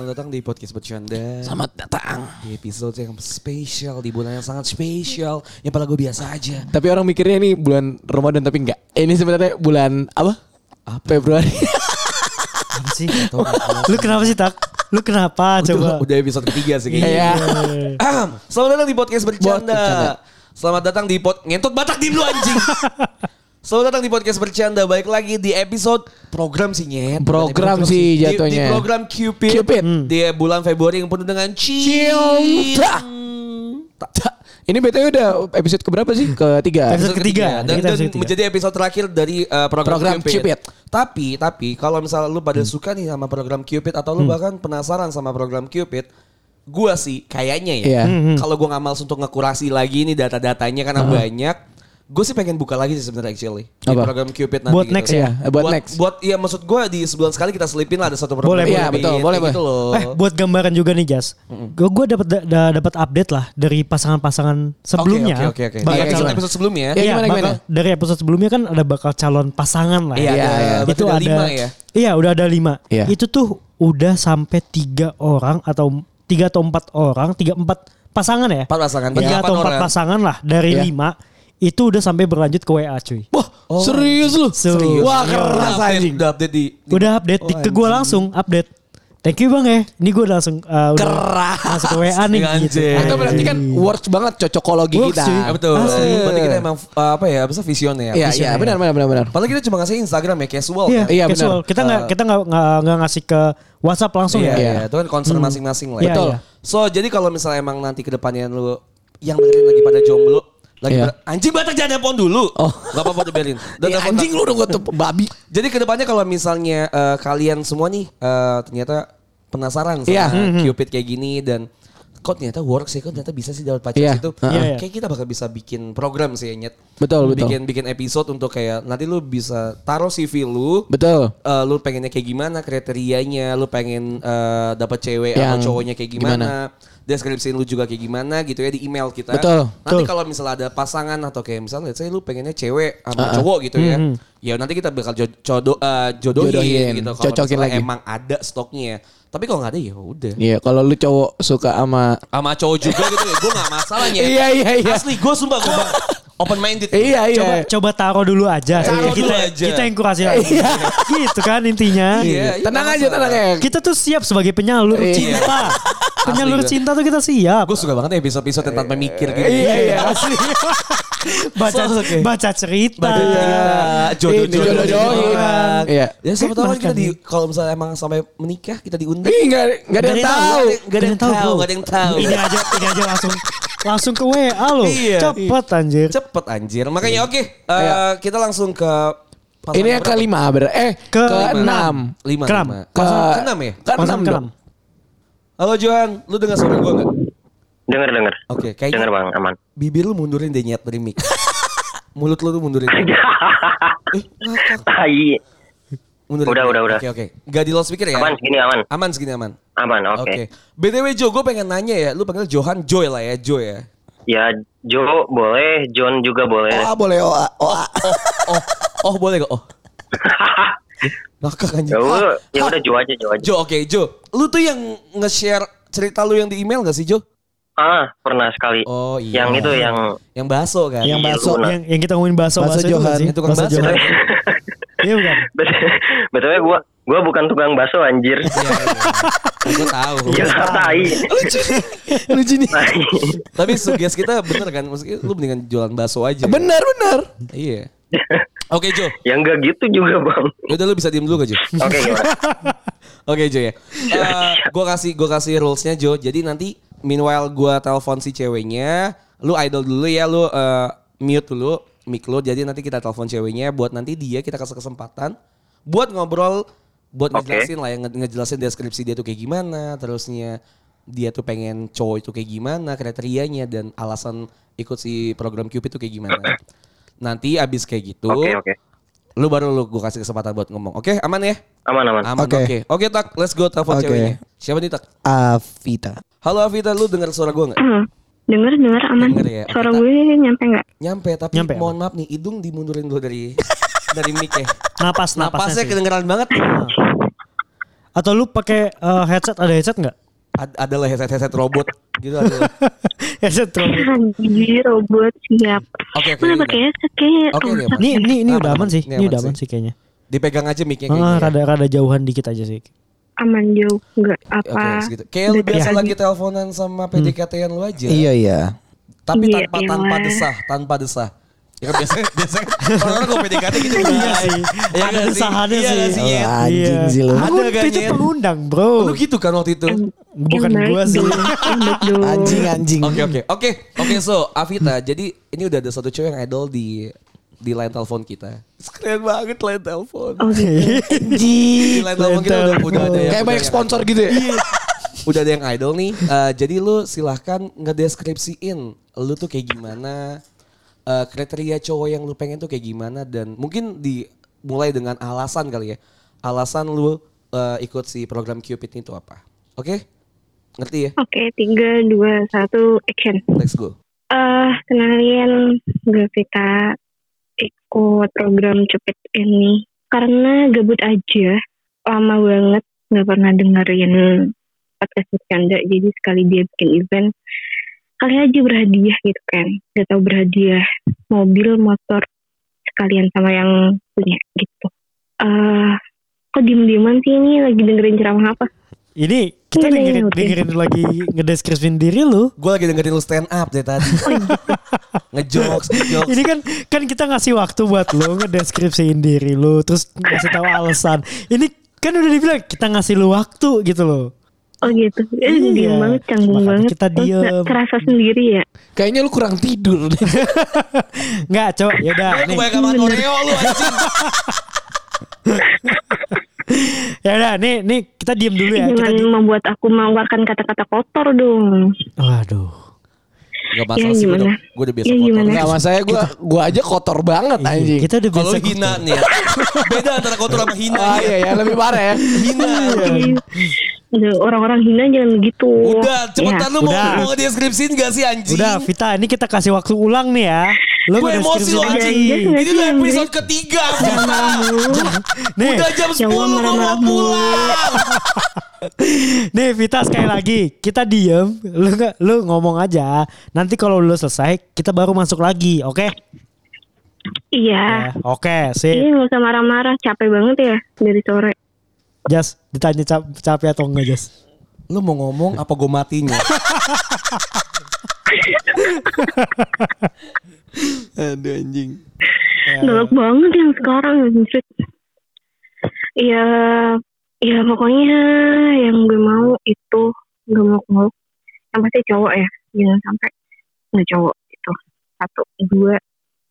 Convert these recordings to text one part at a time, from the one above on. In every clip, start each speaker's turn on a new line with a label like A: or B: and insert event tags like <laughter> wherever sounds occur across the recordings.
A: Selamat datang di podcast bercanda.
B: Selamat datang.
A: Di episode yang spesial di bulan yang sangat spesial. Yang pada gue biasa aja.
B: Tapi orang mikirnya ini bulan Ramadan tapi enggak. Ini sebenarnya bulan apa?
A: Apa?
B: Februari.
C: Apa sih? <laughs> Lu kenapa sih tak? Lu kenapa
A: Udah,
C: coba?
A: udah episode ketiga sih kayaknya.
B: Iya.
A: Selamat datang di podcast bercanda. Selamat datang di pod ngentot Batak di lu anjing. <laughs> Selamat datang di podcast bercanda. Baik lagi di episode program sih nyet.
B: Program
A: episode
B: sih
A: Di- Di,
B: jatuhnya.
A: program Cupid.
B: Cupid.
A: Di bulan Februari yang penuh dengan
B: Cinta. Ini BTW udah episode keberapa sih? Ketiga.
C: Episode ketiga.
A: dan, dan
C: episode ketiga.
A: menjadi episode terakhir dari uh, program,
B: Program
A: Cupid.
B: Cupid.
A: Tapi tapi kalau misalnya lu pada suka nih sama program Cupid atau lu bahkan penasaran sama program Cupid, gua sih kayaknya ya.
B: Iya.
A: Kalau gua nggak males untuk ngekurasi lagi nih data-datanya karena banyak. Gue sih pengen buka lagi sih sebenarnya actually di
B: Apa?
A: program Cupid nanti.
C: Buat next ya?
B: Iya, buat next.
A: Buat iya maksud gua di sebulan sekali kita selipin lah ada satu program.
C: Boleh,
B: Iya,
A: Cupid,
B: betul,
A: kayak
B: boleh,
A: gitu loh.
C: Eh, buat gambaran juga nih Jas. Gue gue dapat da- dapat update lah dari pasangan-pasangan sebelumnya.
A: Oke, oke, oke.
C: Bakal
A: episode,
C: calon.
A: episode sebelumnya.
B: Ya,
C: Iya,
B: gimana,
C: bakal-
B: gimana?
C: dari episode sebelumnya kan ada bakal calon pasangan lah.
A: Iya,
B: Iya, iya.
A: berarti
C: Itu
A: ada lima ya.
C: Iya, udah ada lima.
B: Iya.
C: Itu tuh udah sampai tiga orang atau tiga atau empat orang, tiga empat pasangan ya.
A: Empat pasangan,
C: Tiga
A: berapa
C: atau empat
A: orang?
C: pasangan lah dari
B: Iya.
C: lima. Itu udah sampai berlanjut ke WA cuy.
B: Wah, serius lu?
C: Serius.
B: Wah, keras anjing.
A: Udah update di, di
C: Udah update di, ke gue langsung update. Thank you bang ya. Ini gue langsung uh, udah
B: Keras.
C: masuk ke WA nih
A: Anjing.
C: gitu.
B: Itu berarti kan works banget cocokologi
C: Works,
B: kita.
C: cuy.
A: Ya, betul.
C: Asli.
A: Berarti kita emang uh, apa ya? Bisa visioner.
B: Iya,
A: Visioner.
B: iya, benar benar benar benar.
A: Padahal kita cuma ngasih Instagram ya casual
C: Iya,
A: kan.
B: Iya,
C: casual.
B: benar.
C: Kita nggak kita nggak nggak nggak ngasih ke WhatsApp langsung
A: Iya,
C: ya.
A: iya. Itu kan concern masing-masing lah. ya.
C: Iya,
A: Betul.
C: iya.
A: So, jadi kalau misalnya emang nanti ke depannya lu yang dengerin lagi pada jomblo, lagi
B: Iya.
A: ber- anjing batak jangan nelpon dulu.
B: Oh.
A: Gak apa-apa dibiarin. Dan
B: Eh,
A: telepon
B: anjing lu udah tuh babi.
A: Jadi ke depannya kalau misalnya eh, kalian semua nih eh, ternyata penasaran sama
B: Iya.
A: Cupid kayak gini dan kok ternyata works sih, kok ternyata bisa sih dapat pacar
B: Iya.
A: itu.
C: Iya, iya.
A: Kayak kita bakal bisa bikin program sih ya, Nyet.
B: Betul, betul.
A: Bikin bikin episode untuk kayak nanti lu bisa taruh CV lu.
B: Betul.
A: eh, lu pengennya kayak gimana kriterianya, lu pengen eh, dapat cewek
B: Yang
A: atau cowoknya kayak gimana,
B: gimana.
A: Deskripsi lu juga kayak gimana gitu ya di email kita.
B: Betul.
A: Nanti kalau misalnya ada pasangan atau kayak misalnya let's say lu pengennya cewek sama cowok gitu ya. Ya nanti kita bakal jo- jodoh eh, jodohin,
B: Jodohin.
A: gitu kalau
B: Cocokin lagi.
A: emang ada stoknya. Tapi kalau nggak ada ya udah.
B: Iya, kalau lu cowok suka sama
A: Sama cowok juga gitu ya, gue gak masalahnya. <laughs>
B: Iya, iya, iya.
A: Asli gue sumpah gue <laughs> open minded.
B: Iya, iya.
C: Coba coba taruh dulu aja.
A: Taruh
C: kita
A: dulu aja.
C: kita yang kurasi lagi. gitu kan intinya.
A: Iya, iya,
B: tenang aja,
A: masalah.
B: tenang ya.
C: Kita tuh siap sebagai penyalur
B: Iya.
C: cinta. penyalur cinta tuh kita siap.
A: Gue suka banget episode-episode tentang memikir gitu.
B: Iya, iya.
C: asli. <laughs> baca
A: So, oke.
C: baca cerita.
A: Baca cerita, jodoh
B: Ini jodoh-jodohin.
A: orang.
B: Iya.
A: Ya siapa tahu kita di kalau misalnya emang sampai menikah kita diundang.
B: Enggak enggak ada yang tahu.
A: Gak ada yang tahu,
C: bro.
A: gak ada yang tahu.
C: Ini aja ini aja langsung langsung ke WA loh.
A: Iya.
C: Cepet anjir.
A: Cepet anjir. Makanya oke, eh,
B: Iya.
A: kita langsung ke pasangan
B: Ini yang kelima ber eh
C: Ke
B: ke enam.
A: Lima, lima.
B: Ke
A: Pasangan keenam ya?
B: Ke enam dong.
A: Halo Johan, lu dengar suara gue gak?
D: Dengar dengar.
A: Oke, kayaknya
D: Dengar bang, aman.
A: bibir lu mundurin deh nyet dari mic. <laughs> Mulut lu tuh mundurin. <laughs> eh, ngakak.
D: Tai.
A: Mundurin.
D: Udah, udah, udah.
A: Oke, oke. Gak di loudspeaker ya?
D: Aman segini aman.
A: Aman segini aman.
D: Aman, oke.
A: Oke. BTW Jo, gue pengen nanya ya. Lu panggil Johan Joy lah ya, Joy ya.
D: Ya Jo boleh, John juga boleh.
B: Oh, boleh oh, oh.
A: Oh, oh boleh gak? Oh. <laughs> Ngakak anjing.
D: Ya udah, ya udah Jo aja, Jo aja.
A: Jo, oke Jo. Lu tuh yang nge-share cerita lu yang di email gak sih Jo?
D: Ah, pernah sekali.
A: Oh iya.
D: Yang itu yang
A: Yang baso kan?
C: Yang
D: Iya,
C: baso yang, yang kita ngomongin baso
B: Baso
C: baso, itu
B: Johan.
C: sih?
A: Yang tukang baso.
C: Johan. <laughs> Iya bukan. <laughs>
D: Betulnya gua gua bukan tukang bakso anjir.
A: Iya, iya. Gue tahu. <laughs>
D: Ya tai.
B: Lucu nih.
A: Tapi sugesti kita bener kan? Maksudnya lu mendingan jualan baso aja.
B: Benar, benar.
A: Iya. <laughs> Oke Jo.
D: Ya enggak gitu juga, Bang.
A: Udah lu bisa diem dulu gak Jo?
D: Oke, gimana?
A: Oke Jo ya. Eh, gua kasih gua kasih rulesnya Jo. Jadi nanti meanwhile gua telepon si ceweknya, lu idol dulu ya, lu eh, mute dulu mic lu. Jadi nanti kita telepon ceweknya buat nanti dia kita kasih kesempatan buat ngobrol buat
D: Oke.
A: ngejelasin lah yang nge- ngejelasin deskripsi dia tuh kayak gimana, terusnya dia tuh pengen cowok itu kayak gimana, kriterianya dan alasan ikut si program Cupid tuh kayak gimana. <clears throat> Nanti abis kayak gitu,
D: Oke oke.
A: lu baru lu gue kasih kesempatan buat ngomong. Oke, aman ya?
D: Aman aman.
A: Aman. Oke.
B: Oke.
A: Oke, tak. Let's go telepon
B: Oke.
A: ceweknya. Siapa nih tak?
B: Avita.
A: Halo Avita, lu dengar suara gue nggak? <clears throat>
E: Dengar dengar aman.
A: Denger ya.
E: Suara gue nyampe nggak?
A: Nyampe, tapi
C: Nyampe,
A: mohon maaf nih, hidung dimundurin dulu dari <laughs> dari mic ya.
C: Napas, napasnya
A: Napasnya
C: sih.
A: kedengeran banget.
C: Atau lu pakai eh, headset ada headset nggak?
A: Ad- adalah headset headset robot gitu adalah. <laughs>
C: headset robot.
E: Anjir robot siap.
A: Oke, oke.
E: Mana
A: ini
E: pakai headset kayaknya
A: Oke, ini
E: rusak.
A: aman.
C: Ini ini ini udah aman sih.
A: Ini
C: udah aman
A: sih.
C: sih kayaknya.
A: Dipegang aja mic-nya
C: Ah,
A: kayaknya. ya.
C: rada rada jauhan dikit aja sih.
E: Aman jauh nggak apa.
A: segitu. Kayak lu biasa
E: Iya.
A: lagi teleponan sama PDKT-an lu aja.
B: Iya iya.
A: Tapi
E: Iya,
A: tanpa
E: iya.
A: tanpa desah, tanpa desah. Ya biasanya biasanya <laughs> orang-orang kalau PDKT gitu
C: Iya sih.
A: Iya
C: Ada
A: nggak sih?
C: desahannya
A: Iya
C: sih.
A: sih?
B: Oh, anjing sih lu.
A: Ada
C: Aku
A: kan,
C: itu pengundang, Bro.
A: Lu gitu kan waktu itu.
C: Bukan
E: Yang
C: gua sih.
E: yang.
B: Anjing anjing.
A: Oke oke oke oke so Avita jadi ini udah ada satu cewek yang idol di di line telepon kita. <laughs> Keren banget line telepon.
E: Oh gitu.
A: Di line telepon kita udah, udah ada yang
B: Kayak banyak sponsor gitu ya. <laughs>
A: udah ada yang idol nih. Eh, jadi lu silahkan ngedeskripsiin lu tuh kayak gimana, eh, kriteria cowok yang lu pengen tuh kayak gimana dan mungkin dimulai dengan alasan kali ya. Alasan lu eh, ikut si program Cupid itu apa? Oke? Ngerti ya?
E: Oke tiga dua satu action.
A: Let's go.
E: Eh kenalin gue Vita ikut program cepet ini. Karena gabut aja lama banget nggak pernah dengerin podcast bercanda jadi sekali dia bikin event kali aja berhadiah gitu kan. Gak tahu berhadiah mobil motor sekalian sama yang punya gitu. Eh kok diem dieman sih ini? Lagi dengerin ceramah apa?
C: Ini kita
E: Iya, iya,
C: dengerin
E: oke.
C: dengerin lagi ngedeskripsiin diri lu.
A: Gue lagi dengerin lu stand up dari tadi. <laughs> ngejokes, ngejokes.
C: Ini kan kan kita ngasih waktu buat lu ngedeskripsiin diri lu terus ngasih tahu alasan. Ini kan udah dibilang kita ngasih lu waktu gitu loh.
E: Oh gitu, eh,
C: Iya.
E: diem banget, canggung banget.
C: kita
E: Terus nggak
C: diem.
E: Kerasa sendiri ya.
B: Kayaknya lu kurang tidur deh. <laughs>
C: Enggak, coba ya udah
A: Lu
C: nih.
A: kebanyakan makan Oreo lu anjing. <laughs> <laughs>
C: Ya udah nih nih kita diem dulu ya. Kita
E: Jangan
C: di-
E: membuat aku mengeluarkan kata-kata kotor dong.
C: Waduh.
A: Gak masalah
E: Ya,
A: sih, gue udah,
E: gimana?
A: gua udah biasa
E: Ya,
A: kotor.
E: gimana?
B: Enggak mas saya gua gua aja kotor banget
C: Iya,
B: anjing.
C: kita udah
A: Kalau
C: biasa
A: lu hina nih ya. Beda antara kotor sama hina.
B: Oh <laughs>
A: ya.
B: iya ya lebih parah ya.
A: Hina.
E: Udah, Orang-orang hina jangan gitu.
A: Udah, cepetan
E: Ya.
A: lu mau,
C: Udah.
A: mau ngedeskripsiin gak sih anjing?
C: Udah Vita, ini kita kasih waktu ulang nih ya. Lu
A: Gue emosi lo anjing. Ini
E: sih,
A: udah episode ketiga.
C: Nih,
A: Udah jam 10
E: Jangan
A: gue mau pulang. <laughs>
C: nih Vita sekali lagi. Kita diem, lu nggak lu ngomong aja. Nanti kalau lu selesai, kita baru masuk lagi, oke?
E: Iya.
C: Ya, Oke, sip.
E: Iya nggak usah marah-marah, capek banget ya dari sore.
C: Jas, ditanya cap- capek atau enggak Jas?
A: Lu mau ngomong apa gue matinya? <laughs> Aduh anjing.
E: Galak banget yang sekarang anjir. Iya, ya pokoknya yang gue mau itu nggak mau muluk. Yang pasti cowok ya, jangan sampai nggak cowok itu. Satu, dua,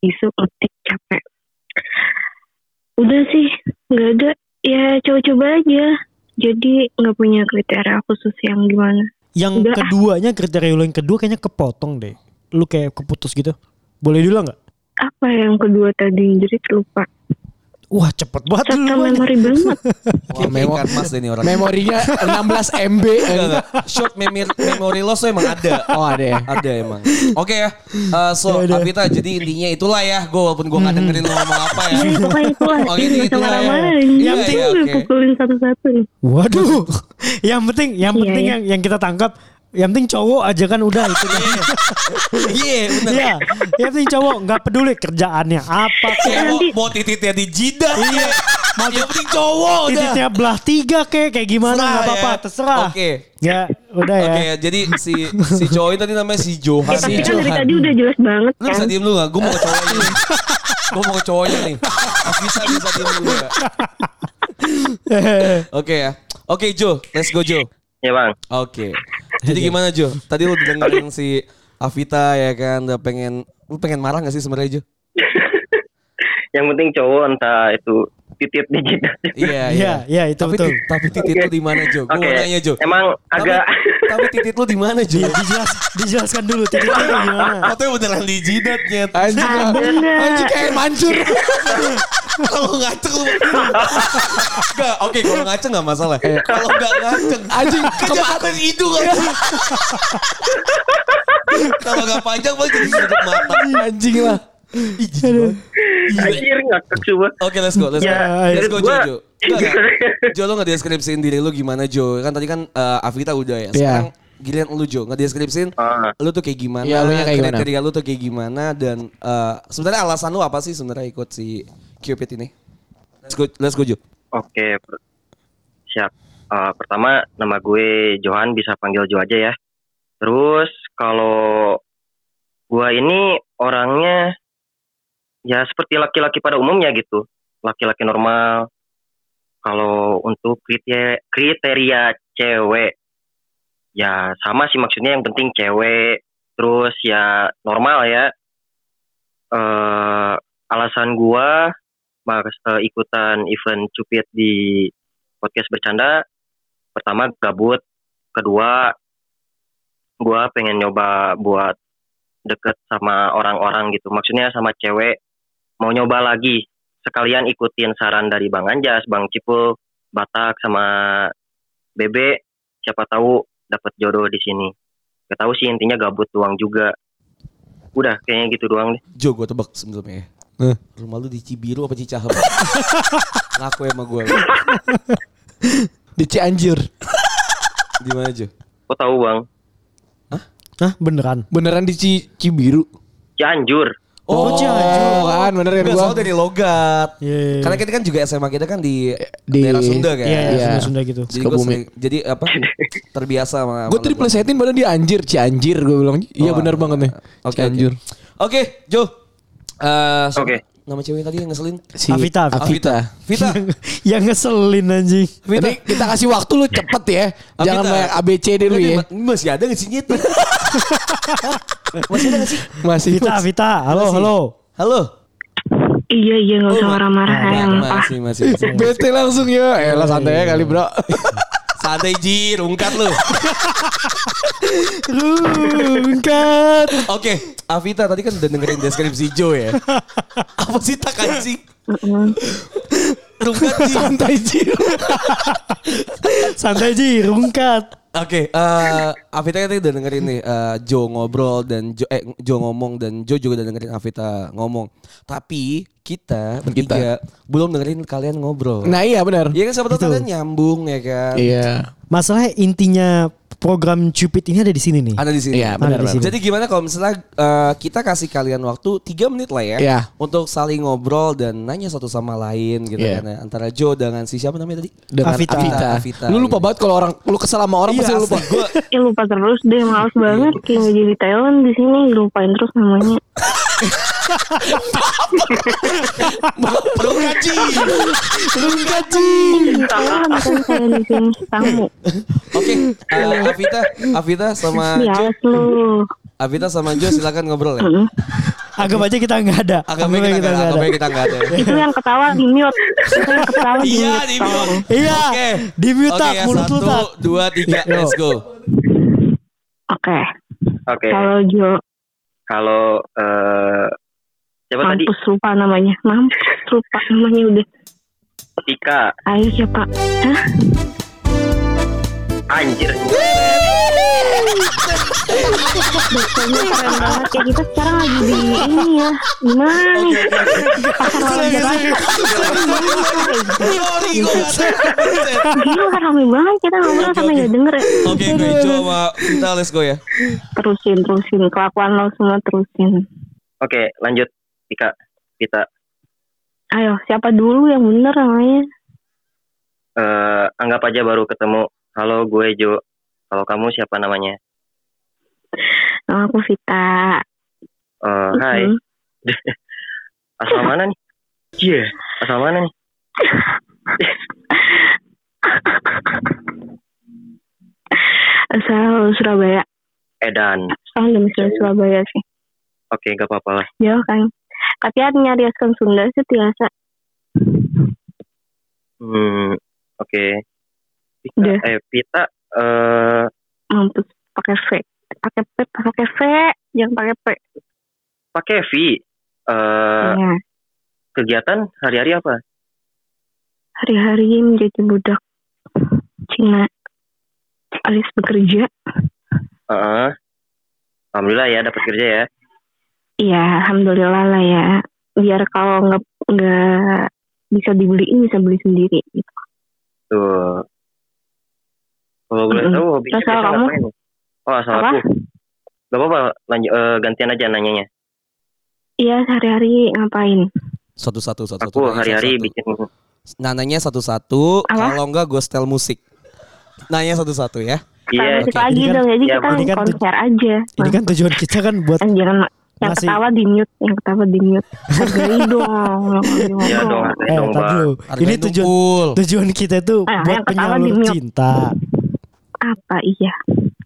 E: isu ngetik capek. Udah sih, nggak ada. Ya coba-coba aja. Jadi nggak punya kriteria khusus yang gimana.
C: Yang
E: Udah, ah.
C: keduanya kriteria lu yang kedua kayaknya kepotong deh. Lu kayak keputus gitu. Boleh dulu nggak?
E: Apa yang kedua tadi? Jadi lupa.
C: Wah cepet banget lu.
E: memori banget.
A: Wah,
B: memo-
A: ikan mas nih orang.
B: Memorinya 16 MB.
A: Short memory, memory loss emang ada.
B: Oh ada ya.
A: Ada emang. Oke ya. Eh, so,
C: Ya udah.
A: Avita jadi intinya itulah ya. Gue walaupun gue gak dengerin lu ngomong apa ya.
E: Iya, pokoknya itulah.
A: Oh,
E: Ini
A: ini
E: nggak usah
A: itulah ya. Iya,
E: Yang
A: iya,
E: penting pukulin satu-satu nih.
C: Waduh. yang penting yang
E: Iya,
C: penting
E: iya.
C: yang yang kita tangkap yang penting cowok aja kan udah itu kan.
A: Iya bener.
C: Iya, yang penting cowok nggak peduli kerjaannya apa
A: Kayak
C: kayak
A: mau, mau tititnya di jidat. Iya. Yang penting cowok udah.
C: titiknya belah tiga kayak kayak gimana
A: Terserah
C: nggak apa-apa
A: ya.
C: terserah.
A: Oke.
C: Ya udah ya.
A: Oke, jadi si si cowok ini tadi namanya si Johan.
E: Ya, tapi
A: Si
E: kan dari tadi udah jelas banget
A: Lu
E: kan.
A: bisa diem dulu gak? Gue mau ke cowoknya nih. Gue mau ke cowoknya nih. Bisa bisa diem dulu gak? <laughs> Oke ya. Oke Jo, let's go Jo.
D: Ya bang.
A: Oke. Jadi gimana Jo? Tadi lu <laughs> dengerin si Avita ya kan udah pengen lu pengen marah gak sih sebenarnya Jo? <laughs>
D: Yang penting cowok entah itu titit di jidat. <laughs>
A: Iya
C: Iya, iya itu
A: tapi,
C: betul.
A: Tapi titik itu di mana Jo? Gue
D: Oke.
A: mau nanya Jo.
D: Emang
A: Tapi-
D: agak
A: Tapi titit lu di mana
C: Di-
A: Jo?
C: dijelas, dijelaskan dulu titiknya kayak gimana. <laughs>
A: Katanya beneran di jidat nyet.
B: Anjing.
E: Nggak?
B: Anjing kayak mancur. <laughs>
A: Kalau ngaceng lu. Enggak, oke kalau ngaceng enggak masalah. Kalau enggak ngaceng.
B: Anjing
A: Kejahatan hidung aja. Kalau enggak panjang paling jadi sudut mata.
B: Anjing lah.
A: Ih.
D: Anjir ngakak coba.
A: Oke, let's go, let's go.
D: Ya,
A: let's go, Jo,
D: gua-
A: Jo. Lo ngedeskripsiin diri lu gimana, Jo? Kan tadi kan eh, Afita udah ya. Sekarang giliran lu, Jo. Ngedeskripsiin
D: Ah,
A: lu tuh kayak gimana,
B: Iya, lu kayak gimana?
A: kriteria lu tuh kayak gimana, dan eh, sebenarnya alasan lu apa sih sebenarnya ikut si Cupid ini? Let's go, let's go, Jo.
D: Oke, per- siap. Eh, pertama nama gue Johan bisa panggil Jo aja ya. Terus kalau gua ini orangnya ya seperti laki-laki pada umumnya gitu, laki-laki normal. Kalau untuk kriteria, kriteria cewek, ya sama sih maksudnya. Yang penting cewek, terus ya normal ya. eh alasan gua mas eh, ikutan event cupid di podcast bercanda. Pertama gabut. Kedua gua pengen nyoba buat deket sama orang-orang gitu. Maksudnya sama cewek mau nyoba lagi sekalian ikutin saran dari bang Anjas bang Cipul Batak sama Bebe siapa tahu dapat jodoh di sini gak tahu sih intinya gabut doang juga udah kayaknya gitu doang deh
A: Jo, gue tebak sebelumnya ya.
B: Eh.
A: Rumah lu di Cibiru apa Cicahem? <laughs> Ngaku sama gue. <laughs>
B: Di Cianjur.
A: Di mana, Jo?
D: kok tahu bang
C: Hah beneran?
B: Beneran di Ci- Cibiru.
D: Cianjur
C: Oh, Cianjur.
B: kan bener kan gua.
A: soalnya dari logat.
C: Iya, iya.
A: Karena kita kan juga SMA kita kan di,
B: Di-
A: daerah Sunda kan.
C: Iya, iya,
B: Iya.
C: Sunda-Sunda gitu.
A: Jadi gue jadi apa? <laughs> terbiasa sama.
B: Gue
A: sama
B: tuh diplesetin padahal di Anjir, Cianjir gue bilang. Iya
A: Oh,
B: bener banget nih.
A: Oke,
B: Cianjur.
A: Oke, Jo. Eh, siapa
D: Oke.
A: Nama cewek tadi yang ngeselin?
B: Si
C: Avita, Avita.
B: Avita.
A: Vita. <laughs>
C: yang ngeselin anjing.
A: Vita.
B: Jadi kita kasih waktu lu cepet ya. Jangan
A: Avita.
B: banyak ABC dulu ya.
A: ma- Masih ada gak sih Nyet? <laughs> Masih ada gak sih?
B: Masih.
C: Vita, Vita. Halo,
A: Masih.
C: halo.
A: Halo.
E: Iya iya nggak usah
A: ma-
E: marah-marah ah.
A: Masih, masih, masih.
B: Bete langsung ya. Eh lah santai ya kali bro. <laughs>
A: Santai Ji, rungkat lu.
C: Rungkat.
A: Oke, Avita tadi kan udah dengerin deskripsi Jo ya. Apa sih tak anjing? Rungkat Ji.
B: Santai Ji.
C: Santai Ji, rungkat.
A: Oke, eh Avita tadi udah dengerin nih eh, Jo ngobrol dan Jo eh Jo ngomong dan Jo juga udah dengerin Avita ngomong. Tapi kita bertiga belum dengerin kalian ngobrol.
B: Nah iya benar.
A: Iya kan tahu kalian nyambung ya kan.
B: Iya.
C: Masalahnya intinya program Cupid ini ada di sini nih.
A: Ada di sini.
B: Iya benar
C: Ada di sini.
A: Jadi gimana kalau misalnya eh, kita kasih kalian waktu 3 menit lah ya
B: Iya.
A: untuk saling ngobrol dan nanya satu sama lain gitu
B: Iya.
A: kan ya. antara Jo dengan si siapa namanya tadi?
B: Dengan
C: Avita.
B: Avita.
A: Avita.
B: Lu lupa banget kalau orang lu kesel sama orang pasti lu lupa.
A: Gue
E: Ya lupa terus deh, males banget kayak jadi Thailand di sini lupain terus namanya. <laughs> Saya di sini tamu.
A: Oke, Avita, Avita sama Jo,
E: Bias lu.
A: Avita sama Jo silakan ngobrol ya.
C: Anggap aja kita nggak ada.
A: Agak baik kita nggak, agak baik kita nggak ada.
E: Itu yang ketawa di mute. Itu yang ketawa di
A: Iya
E: mute.
A: di
E: tolong.
A: mute.
C: Iya,
A: Oke.
C: di mute,
A: Oke
C: Tak. Mulut lu,
A: satu,
C: Tak.
A: dua, tiga, let's go.
E: Oke.
D: Oke,
E: Kalau Jo
D: kalau eh siapa tadi?
E: mampus lupa namanya. Mampus lupa namanya udah.
D: Tika,
E: Ayo siapa? Hah?
D: Anjir.
E: Dokternya keren banget ya kita sekarang lagi di ini ya gimana nih pasar
A: gue
E: gila rame banget kita ngobrol sampai nggak denger ya
A: Oke, Jo sama Vita, let's go ya.
E: terusin terusin kelakuan lo semua terusin
D: Oke, lanjut. Tika, kita
E: ayo siapa dulu yang bener namanya
D: eh anggap aja baru ketemu. Halo, gue Jo. Kalau kamu siapa namanya?
E: nama aku Vita
D: Eh, hai. <laughs> Asal mana nih? Iya. Asal mana nih? <laughs>
E: asal Surabaya
D: Edan.
E: asal domisili Surabaya sih
D: Oke, gak apa-apa lah.
E: jauh kan tapi artinya riaskan Sunda sih biasa
D: Hmm, oke. Pita,
E: Udah.
D: eh Pita, eh
E: mampus pakai V. Pakai P, pakai V, jangan pakai P.
D: Pakai V. Eh,
E: Ya.
D: kegiatan hari-hari apa?
E: Hari-hari menjadi budak Cina alias bekerja.
D: Heeh. Alhamdulillah ya dapat kerja ya.
E: Iya, alhamdulillah lah ya. Biar kalau nggak nggak bisa dibeliin bisa beli sendiri. Gitu.
D: Tuh. Kalau boleh
E: Mm-mm.
D: tahu hobinya
E: Terus kalau kamu?
D: ngapain? Oh, asal
E: Apa?
D: aku. Gak apa-apa, lanjut eh, gantian aja nanyanya.
E: Iya, sehari-hari ngapain?
A: Satu-satu, satu-satu.
D: Aku hari-hari bikin
A: Nananya satu-satu. Kalau enggak gue setel musik. Nanya satu-satu ya.
D: iya
E: lagi
C: Ini kan-
E: dong, jadi
D: iya,
E: kita
C: ini kan
E: konser aja.
C: Ini kan tujuan kita kan buat
E: Eh, jangan yang
C: Masih-
E: ketawa di mute, yang ketawa di mute. <laughs> Hargai dong.
D: Iya dong, hargai
C: eh
D: dong.
A: Hargain
C: Ini tujuan tujuan kita itu
E: Ah,
C: buat
E: yang ketawa
C: penyalur cinta.
E: Apa iya?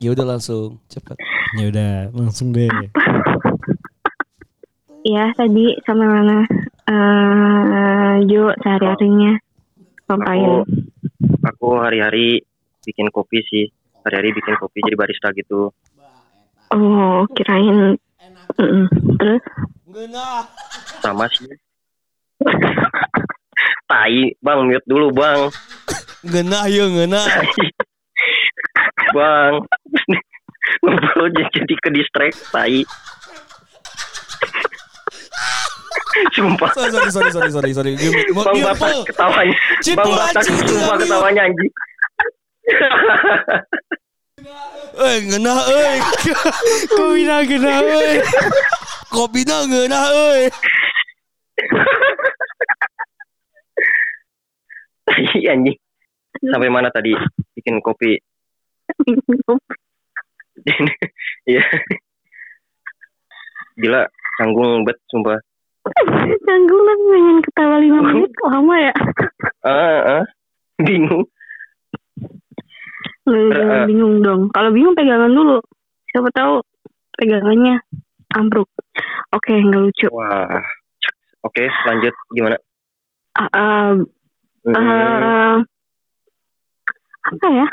A: Ya udah langsung cepet.
C: Ya udah, langsung deh.
E: Iya, <laughs> tadi sama mana? Eh, Jo sehari-harinya ngapain?
D: Aku hari-hari bikin kopi sih. Hari-hari bikin kopi jadi barista gitu.
E: Oh, kirain. Mm-mm. Terus?
D: Sama sih. Tai, Bang, mute dulu, Bang.
A: Ngenah ya ngenah. <laughs>
D: Bang. Ngobrol jadi ke distract, tai. Sumpah.
A: Sorry sorry sorry sorry sorry mau
D: Bang Batak ketawanya.
A: Cip,
D: Bang Batak sumpah ketawanya anjing.
A: Eh ngenah euy.
C: Kau bina gena euy.
A: Kopi na ngenah euy.
D: Tai anjing. Sampai mana tadi bikin kopi? <laughs> Iya. Gila, canggung bet sumpah. <laughs>
E: Canggung lah pengen ketawa lima menit lama ya. <laughs>
D: Ah, ah. Bingung.
E: Lu jangan
D: eh.
E: bingung dong. Kalau bingung pegangan dulu. Siapa tahu pegangannya ambruk. Oke, nggak lucu.
D: Wah. Oke, lanjut gimana?
E: Ah, ah,
D: Hmm.
E: eh, apa ya?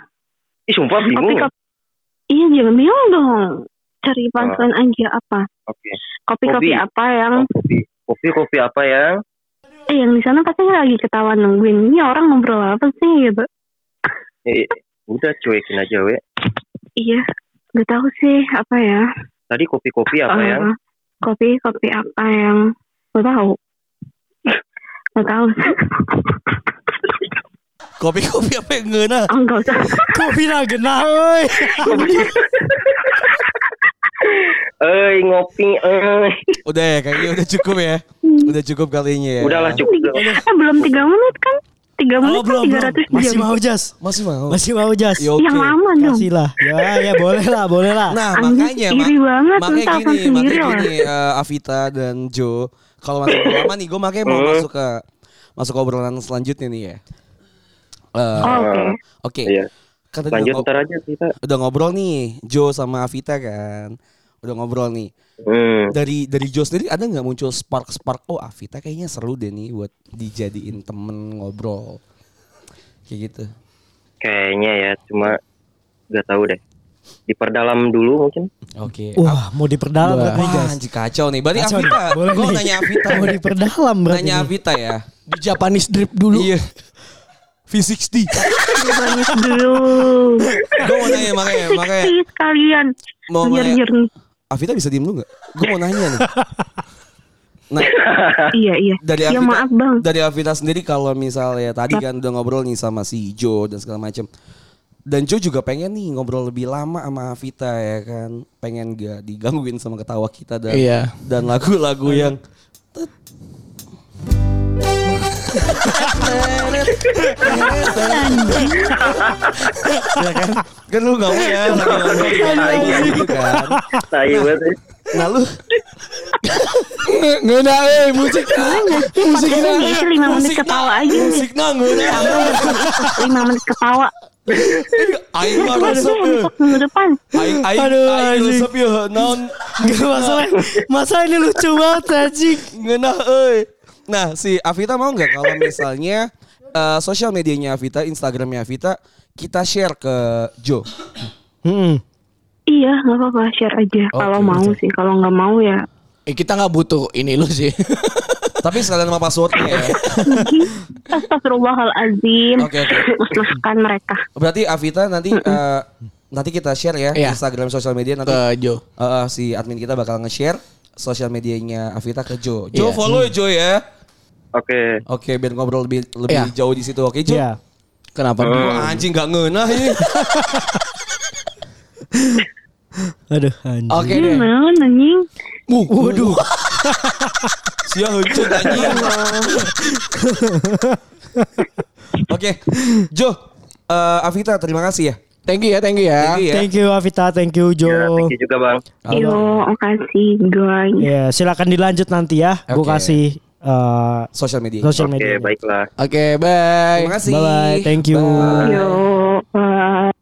D: Ih, sumpah
E: Kopi
D: bingung.
E: kopi. Iya, jangan bingung dong. Cari punchline aja apa?
D: Oke.
E: Kopi-kopi
D: Kopi.
E: apa yang
D: Oh, kopi. Kopi kopi apa yang?
E: eh yang di sana pasti lagi ketawa nungguin. Ini orang ngobrol apa sih gitu.
D: Eh, udah cuekin aja we.
E: Iya, nggak tahu sih apa ya.
D: Tadi kopi-kopi apa
E: Eh,
D: yang?
E: Kopi kopi apa yang nggak tahu. Nggak tahu. <laughs>
A: Kopi kopi apa yang ngenah?
E: Oh, nggak usah.
C: Bina gena euy.
D: Eh, ngopi, eh.
A: Udah ya kayaknya udah cukup ya. Udah cukup kalinya ya.
D: Udahlah cukup.
E: Eh, belum tiga menit kan? Tiga menit
C: Oh
E: kan
C: belum,
E: tiga
C: belum.
E: ratus
C: Masih
E: jam.
C: mau jas.
A: Masih mau.
C: Masih mau jas.
A: Ya, oke.
E: Yang lama dong.
C: Kasih lah. Ya, ya boleh lah, boleh lah.
A: Nah makanya
E: iri banget,
A: makanya gini,
E: sendiri
A: makanya
E: lah.
A: gini eh, Avita dan Joe kalau masih lama nih gue makanya mau
D: Hmm.
A: masuk ke masuk ke obrolan selanjutnya nih ya. Eh,
E: Oh, Oke.
A: Oke.
D: Iya.
A: Kan tadi
D: Lanjut
A: udah,
D: ntar aja kita.
A: udah ngobrol nih Joe sama Avita kan. Udah ngobrol nih.
D: Hmm.
A: Dari dari Joe sendiri ada nggak muncul spark spark oh Avita kayaknya seru deh nih buat dijadiin temen ngobrol. Kayak gitu.
D: Kayaknya ya, cuma gak tahu deh. Diperdalam dulu mungkin.
A: Oke.
C: Wah, mau diperdalam
A: Wah,
C: berarti jas.
A: anjing kacau nih. Berarti
C: Kacau.
A: Avita,
C: Boleh
A: nanya Avita.
C: Mau diperdalam berarti.
A: nanya. Avita ya.
B: Di Japanese drip dulu.
A: Iya. V60.
E: Banyak dulu.
A: gue mau nanya makanya, makanya
E: Sih sekalian.
A: mau nanya. Avita bisa diem dulu nggak? Gue mau nanya nih. Nah,
E: Iya iya.
A: dari
E: Ya
A: Avita,
E: maaf bang.
A: dari Avita sendiri kalau misalnya tadi kan udah ngobrol nih sama si Joe dan segala macam. Dan Joe juga pengen nih ngobrol lebih lama sama Avita ya kan. Pengen gak digangguin sama ketawa kita dan
B: Iya.
A: dan lagu-lagu yang ya kan? Kan lu gak mau ya lagi ngobrol gitu kan.
D: Tai banget.
A: Nah lu
B: Ngena eh musik. Musik
E: Ini lima menit ketawa aja.
A: musik ya.
E: Lima menit ketawa.
A: Aing mah resep ya. Aing aing
C: Aduh,
A: aing resep ya
C: Gak masalah. Masalah ini lucu banget anjing.
A: ngeunah euy. Nah, si Avita mau nggak kalau misalnya eh, sosial medianya Avita, Instagramnya Avita kita share ke Joe.
C: Hmm.
F: Iya nggak apa-apa share aja kalau
B: Oke,
F: mau sih kalau nggak mau ya
B: Eh, kita nggak butuh ini lu sih. <laughs>
A: Tapi sekalian sama passwordnya ya. <laughs>
F: Astagfirullahaladzim
A: Oke oke.
F: Mas-maskan mereka
A: Berarti Avita nanti eh, nanti kita share ya
B: Iya.
A: Instagram sosial media nanti
B: Ke Jo.
A: eh, eh, si admin kita bakal nge-share sosial medianya Avita ke Jo. Jo
B: Iya.
A: follow ya Jo ya.
D: Oke.
A: Oke, biar ngobrol lebih lebih
B: Iya.
A: jauh di situ. Oke, Jo.
C: Iya.
B: Kenapa?
A: Wah, anjing gak ngenah ini. <laughs>
C: Aduh anjing.
B: Oke deh.
F: Gimana anjing
B: Waduh. <laughs>
A: Sia heuncun anjing. <laughs> Oke. Jo, eh, Avita terima kasih ya.
B: Thank you ya, thank you ya.
A: Thank you ya.
C: Thank you Avita, thank you Jo.
D: Ya, thank you juga bang.
F: Yo makasih guys
C: Ya, silakan dilanjut nanti ya. Gue
A: Oke.
C: kasih eh,
A: Sosial media.
C: sosial
D: Oke
C: media.
D: baiklah.
B: Oke, bye.
A: Terima kasih.
C: Bye bye, thank you.
A: Bye.
F: Yo bye.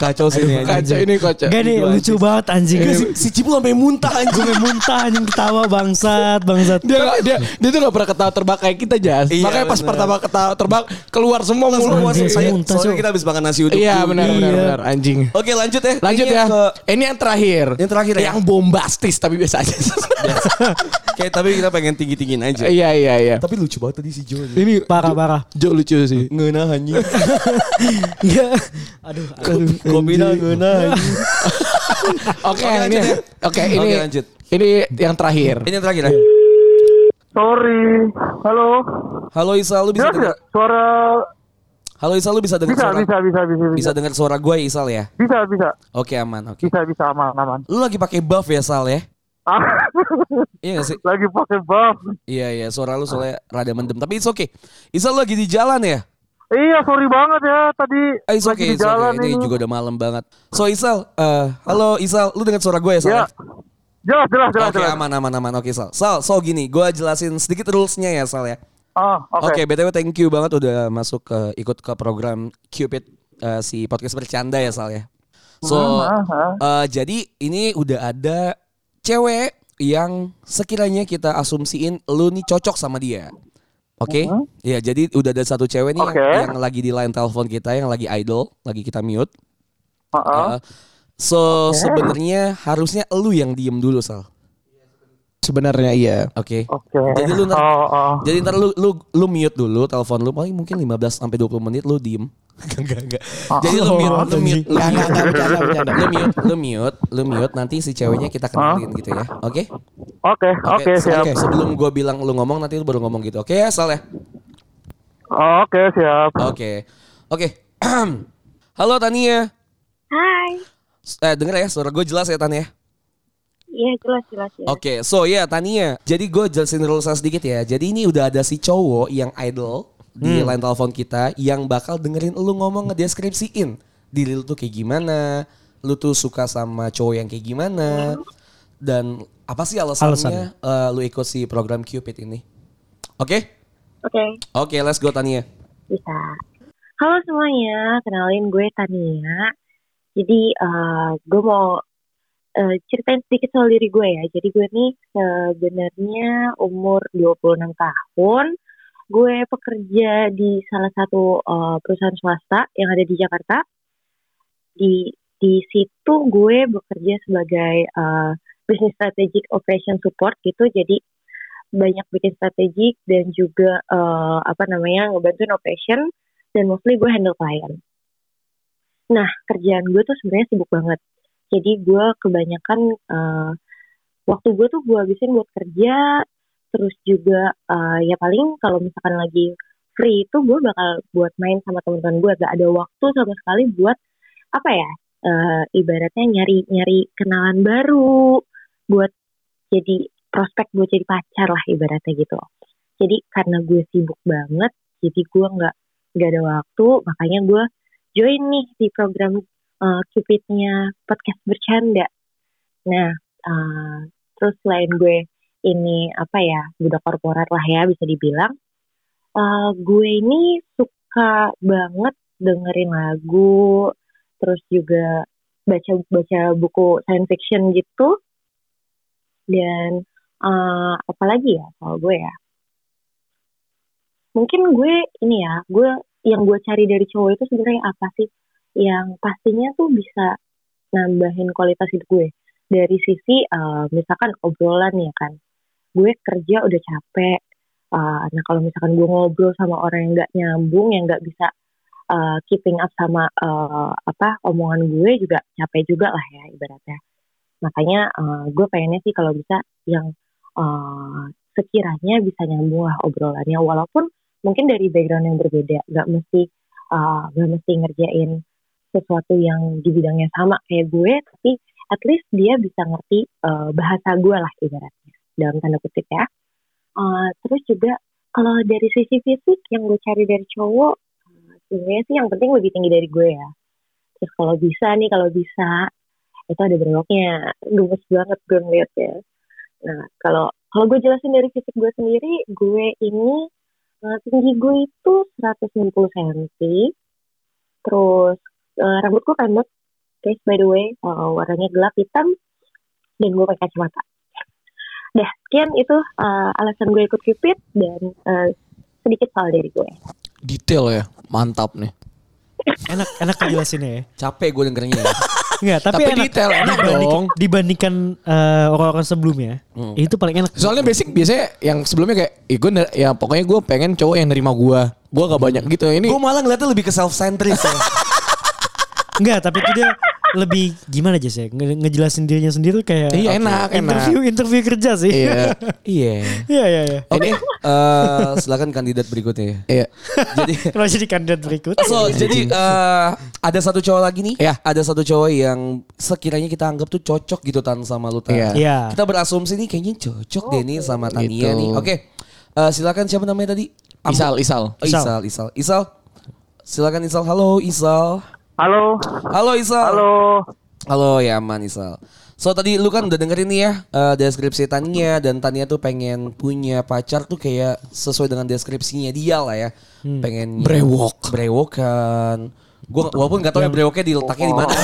A: Kacau sih ini.
B: Kacau ini kocak.
C: Gak nih lucu banget anjing.
A: Si, si Cipul sampai muntah anjing.
C: Gue muntah anjing ketawa bangsat, bangsat.
B: Dia gak, dia dia tuh gak pernah ketawa terbak kayak kita Jas.
A: Iya,
B: Makanya pas
A: bener.
B: pertama ketawa terbak keluar semua
A: Semua
B: mulut.
C: Anjing,
A: saya,
C: muntah,
A: soalnya kita habis makan nasi uduk.
B: Iya benar benar
C: Iya.
B: benar anjing.
A: Oke lanjut ya.
B: Lanjut
A: Ini
B: ya.
A: Ke,
B: Ini yang terakhir.
A: Yang terakhir ya?
B: Yang bombastis tapi biasa aja. <laughs>
A: kayak tapi kita pengen tinggi-tinggiin aja.
B: Iya iya iya.
A: Tapi lucu banget tadi si Jo.
B: Ini
C: Parah parah.
B: Jo lucu sih.
A: Ngenah anjing. <laughs>
C: Iya. Aduh, aduh.
A: Ngenah anjing. <laughs>
B: Oke,
A: Oke,
B: ini.
A: ya.
B: Oke, ini
A: Oke, lanjut.
B: Ini yang terakhir.
A: Ini yang terakhir ya.
G: Sorry. Halo.
A: Halo Isal, lu bisa dengar?
G: Suara
A: Halo Isal, lu bisa dengar
G: bisa,
A: suara?
G: bisa, bisa, bisa, bisa,
A: Bisa dengar suara gue Isal ya?
G: bisa, bisa,
A: Oke aman, oke.
G: bisa, bisa, aman, aman.
A: Lu lagi pakai buff ya Sal ya?
G: Ah, <laughs>
A: Iya gak sih?
G: lagi pakai buff.
A: Iya iya, suara lu soalnya rada mendem. Tapi it's okay. Isal lu lagi di jalan ya?
G: Iya, sorry banget ya tadi
A: Ah, it's
G: lagi
A: okay,
G: di jalan
A: okay. Ini
G: ini.
A: juga udah malam banget. So Isal, eh, halo Isal, lu dengar suara gue ya Sal?
G: Ya. Jelas, jelas, jelas,
A: Oke
G: jelas.
A: aman aman aman. Oke Sal. Sal, so gini, gue jelasin sedikit rulesnya ya Sal ya.
G: Ah, oke.
A: Oke, btw thank you banget udah masuk ke ikut ke program Cupid eh, si podcast bercanda ya Sal ya. So eh, jadi ini udah ada cewek yang sekiranya kita asumsiin lu nih cocok sama dia. Oke? Ya, jadi udah ada satu cewek nih yang,
G: Oke.
A: yang lagi di line telepon kita yang lagi idol, lagi kita mute.
G: Ah, ah.
A: Eh, so sebenarnya harusnya lu yang diem dulu Sal.
B: Sebenarnya iya.
A: Oke.
G: Oke.
A: Jadi lu ntar-
G: Oh, oh.
A: Jadi ntar lu lu lu mute dulu telepon lu paling mungkin 15 sampai 20 menit lu diem. <laughs> Enggak enggak. Jadi lu mute, lu mute,
B: Enggak, enggak,
A: mute,
B: enggak, bercanda, bercanda.
A: lu mute, lu mute, lu mute nanti si ceweknya kita kenalin gitu ya. Oke?
G: Oke, oke, siap.
A: Oke, sebelum gua bilang lu ngomong nanti lu baru ngomong gitu. Oke ya, Sal ya?
G: Oh, Oke, siap.
A: Oke. Oke. <clears throat> Halo Tania.
F: Hai
A: Eh denger ya suara gue jelas ya Tania.
F: Iya jelas jelas ya
A: Oke, so ya Tania. Jadi gue jelasin dulu sedikit ya. Jadi ini udah ada si cowok yang idol di line telepon kita yang bakal dengerin lu ngomong ngedeskripsiin. Diri lu tuh kayak gimana, lu tuh suka sama cowok yang kayak gimana, dan apa sih alasannya eh, lu ikut si program Cupid ini? Oke,
F: Oke.
A: Oke, let's go Tania.
F: bisa. Halo semuanya kenalin gue Tania. Jadi eh, gue mau eh, ceritain sedikit soal diri gue ya. Jadi gue nih sebenarnya umur 26 tahun Gue pekerja di salah satu eh, perusahaan swasta yang ada di Jakarta di di situ gue bekerja sebagai uh, business strategic operation support gitu jadi banyak bikin strategik dan juga uh, apa namanya ngebantuin operation dan mostly gue handle klien. Nah kerjaan gue tuh sebenarnya sibuk banget. Jadi gue kebanyakan uh, waktu gue tuh gue habisin buat kerja, terus juga uh, ya paling kalau misalkan lagi free itu gue bakal buat main sama teman-teman gue. Gak ada waktu sama sekali buat apa ya eh, ibaratnya nyari nyari kenalan baru buat jadi prospek buat jadi pacar lah ibaratnya gitu jadi karena gue sibuk banget jadi gue nggak nggak ada waktu makanya gue join nih di program eh, Cupidnya podcast bercanda nah eh, terus selain gue ini apa ya budak korporat lah ya bisa dibilang. Eh, gue ini suka banget dengerin lagu terus juga baca baca buku science fiction gitu. Dan eh apalagi ya kalau gue ya. Mungkin gue ini ya gue yang gue cari dari cowok itu sebenarnya apa sih? Yang pastinya tuh bisa nambahin kualitas hidup gue. Dari sisi eh, misalkan obrolan ya kan gue kerja udah capek. Eh, nah kalau misalkan gue ngobrol sama orang yang nggak nyambung yang nggak bisa eh, keeping up sama eh, apa omongan gue juga capek juga lah ya ibaratnya. Makanya eh, gue pengennya sih kalau bisa yang eh, sekiranya bisa nyambung lah obrolannya. Walaupun mungkin dari background yang berbeda nggak mesti eh, nggak mesti ngerjain sesuatu yang di bidangnya sama kayak gue tapi at least dia bisa ngerti eh, bahasa gue lah ibaratnya dalam tanda kutip ya. Eh, terus juga kalau dari sisi fisik yang gue cari dari cowok eh, sebenarnya sih yang penting lebih tinggi dari gue ya. Terus kalau bisa nih kalau bisa itu ada brewoknya gemes banget gue ngeliatnya. Nah kalau kalau gue jelasin dari fisik gue sendiri gue ini eh, tinggi gue itu 190 cm terus eh, rambut gue pendek. Guys by the way eh, warnanya gelap hitam dan gue pakai kacamata Dah, sekian itu eh, alasan gue ikut Cupid dan eh, sedikit soal dari gue.
B: Detail ya, mantap nih.
C: Enak enak jelasinnya ya.
A: Capek gue dengernya. ya.
C: Enggak, tapi,
B: Tapi
C: enak.
B: detail, enak dong.
C: Dibandingkan eh, orang-orang sebelumnya,
A: Hmm.
C: itu paling enak.
B: Soalnya basic biasanya yang sebelumnya kayak, ya gue ya pokoknya gue pengen cowok yang nerima gue. Gue gak banyak gitu. Ini
A: gue malah ngeliatnya lebih ke self centris ya. <laughs>
C: Enggak, tapi itu dia lebih gimana aja sih nge- ngejelasin dirinya sendiri tuh kayak
B: Iya, enak, enak.
C: interview interview kerja sih.
B: iya. <laughs>
A: Iya.
C: Iya iya iya.
A: Oke, eh, silakan kandidat berikutnya ya.
B: Iya.
A: Jadi <laughs>
C: Kalau jadi kandidat berikut.
A: So, jadi eh, ada satu cowok lagi nih.
B: Iya.
A: Ada satu cowok yang sekiranya kita anggap tuh cocok gitu Tan sama lu Tan.
B: Iya.
C: Iya.
A: Kita berasumsi nih kayaknya cocok deh nih sama Tania
B: Gitu.
A: nih. Oke. Eh, silakan siapa namanya tadi?
B: Isal, Isal.
A: Oh, Isal, Isal. Isal. Silakan Isal. Halo Isal.
G: Halo,
A: Halo Isal.
G: halo.
A: Halo ya aman Isal. So tadi lu kan udah dengerin nih ya eh, deskripsi Tania dan Tania tuh pengen punya pacar tuh kayak sesuai dengan deskripsinya dia lah ya. Pengen
B: Brewok.
A: brewokan. Gua walaupun gak tahu ya brewoknya diletaknya di mana.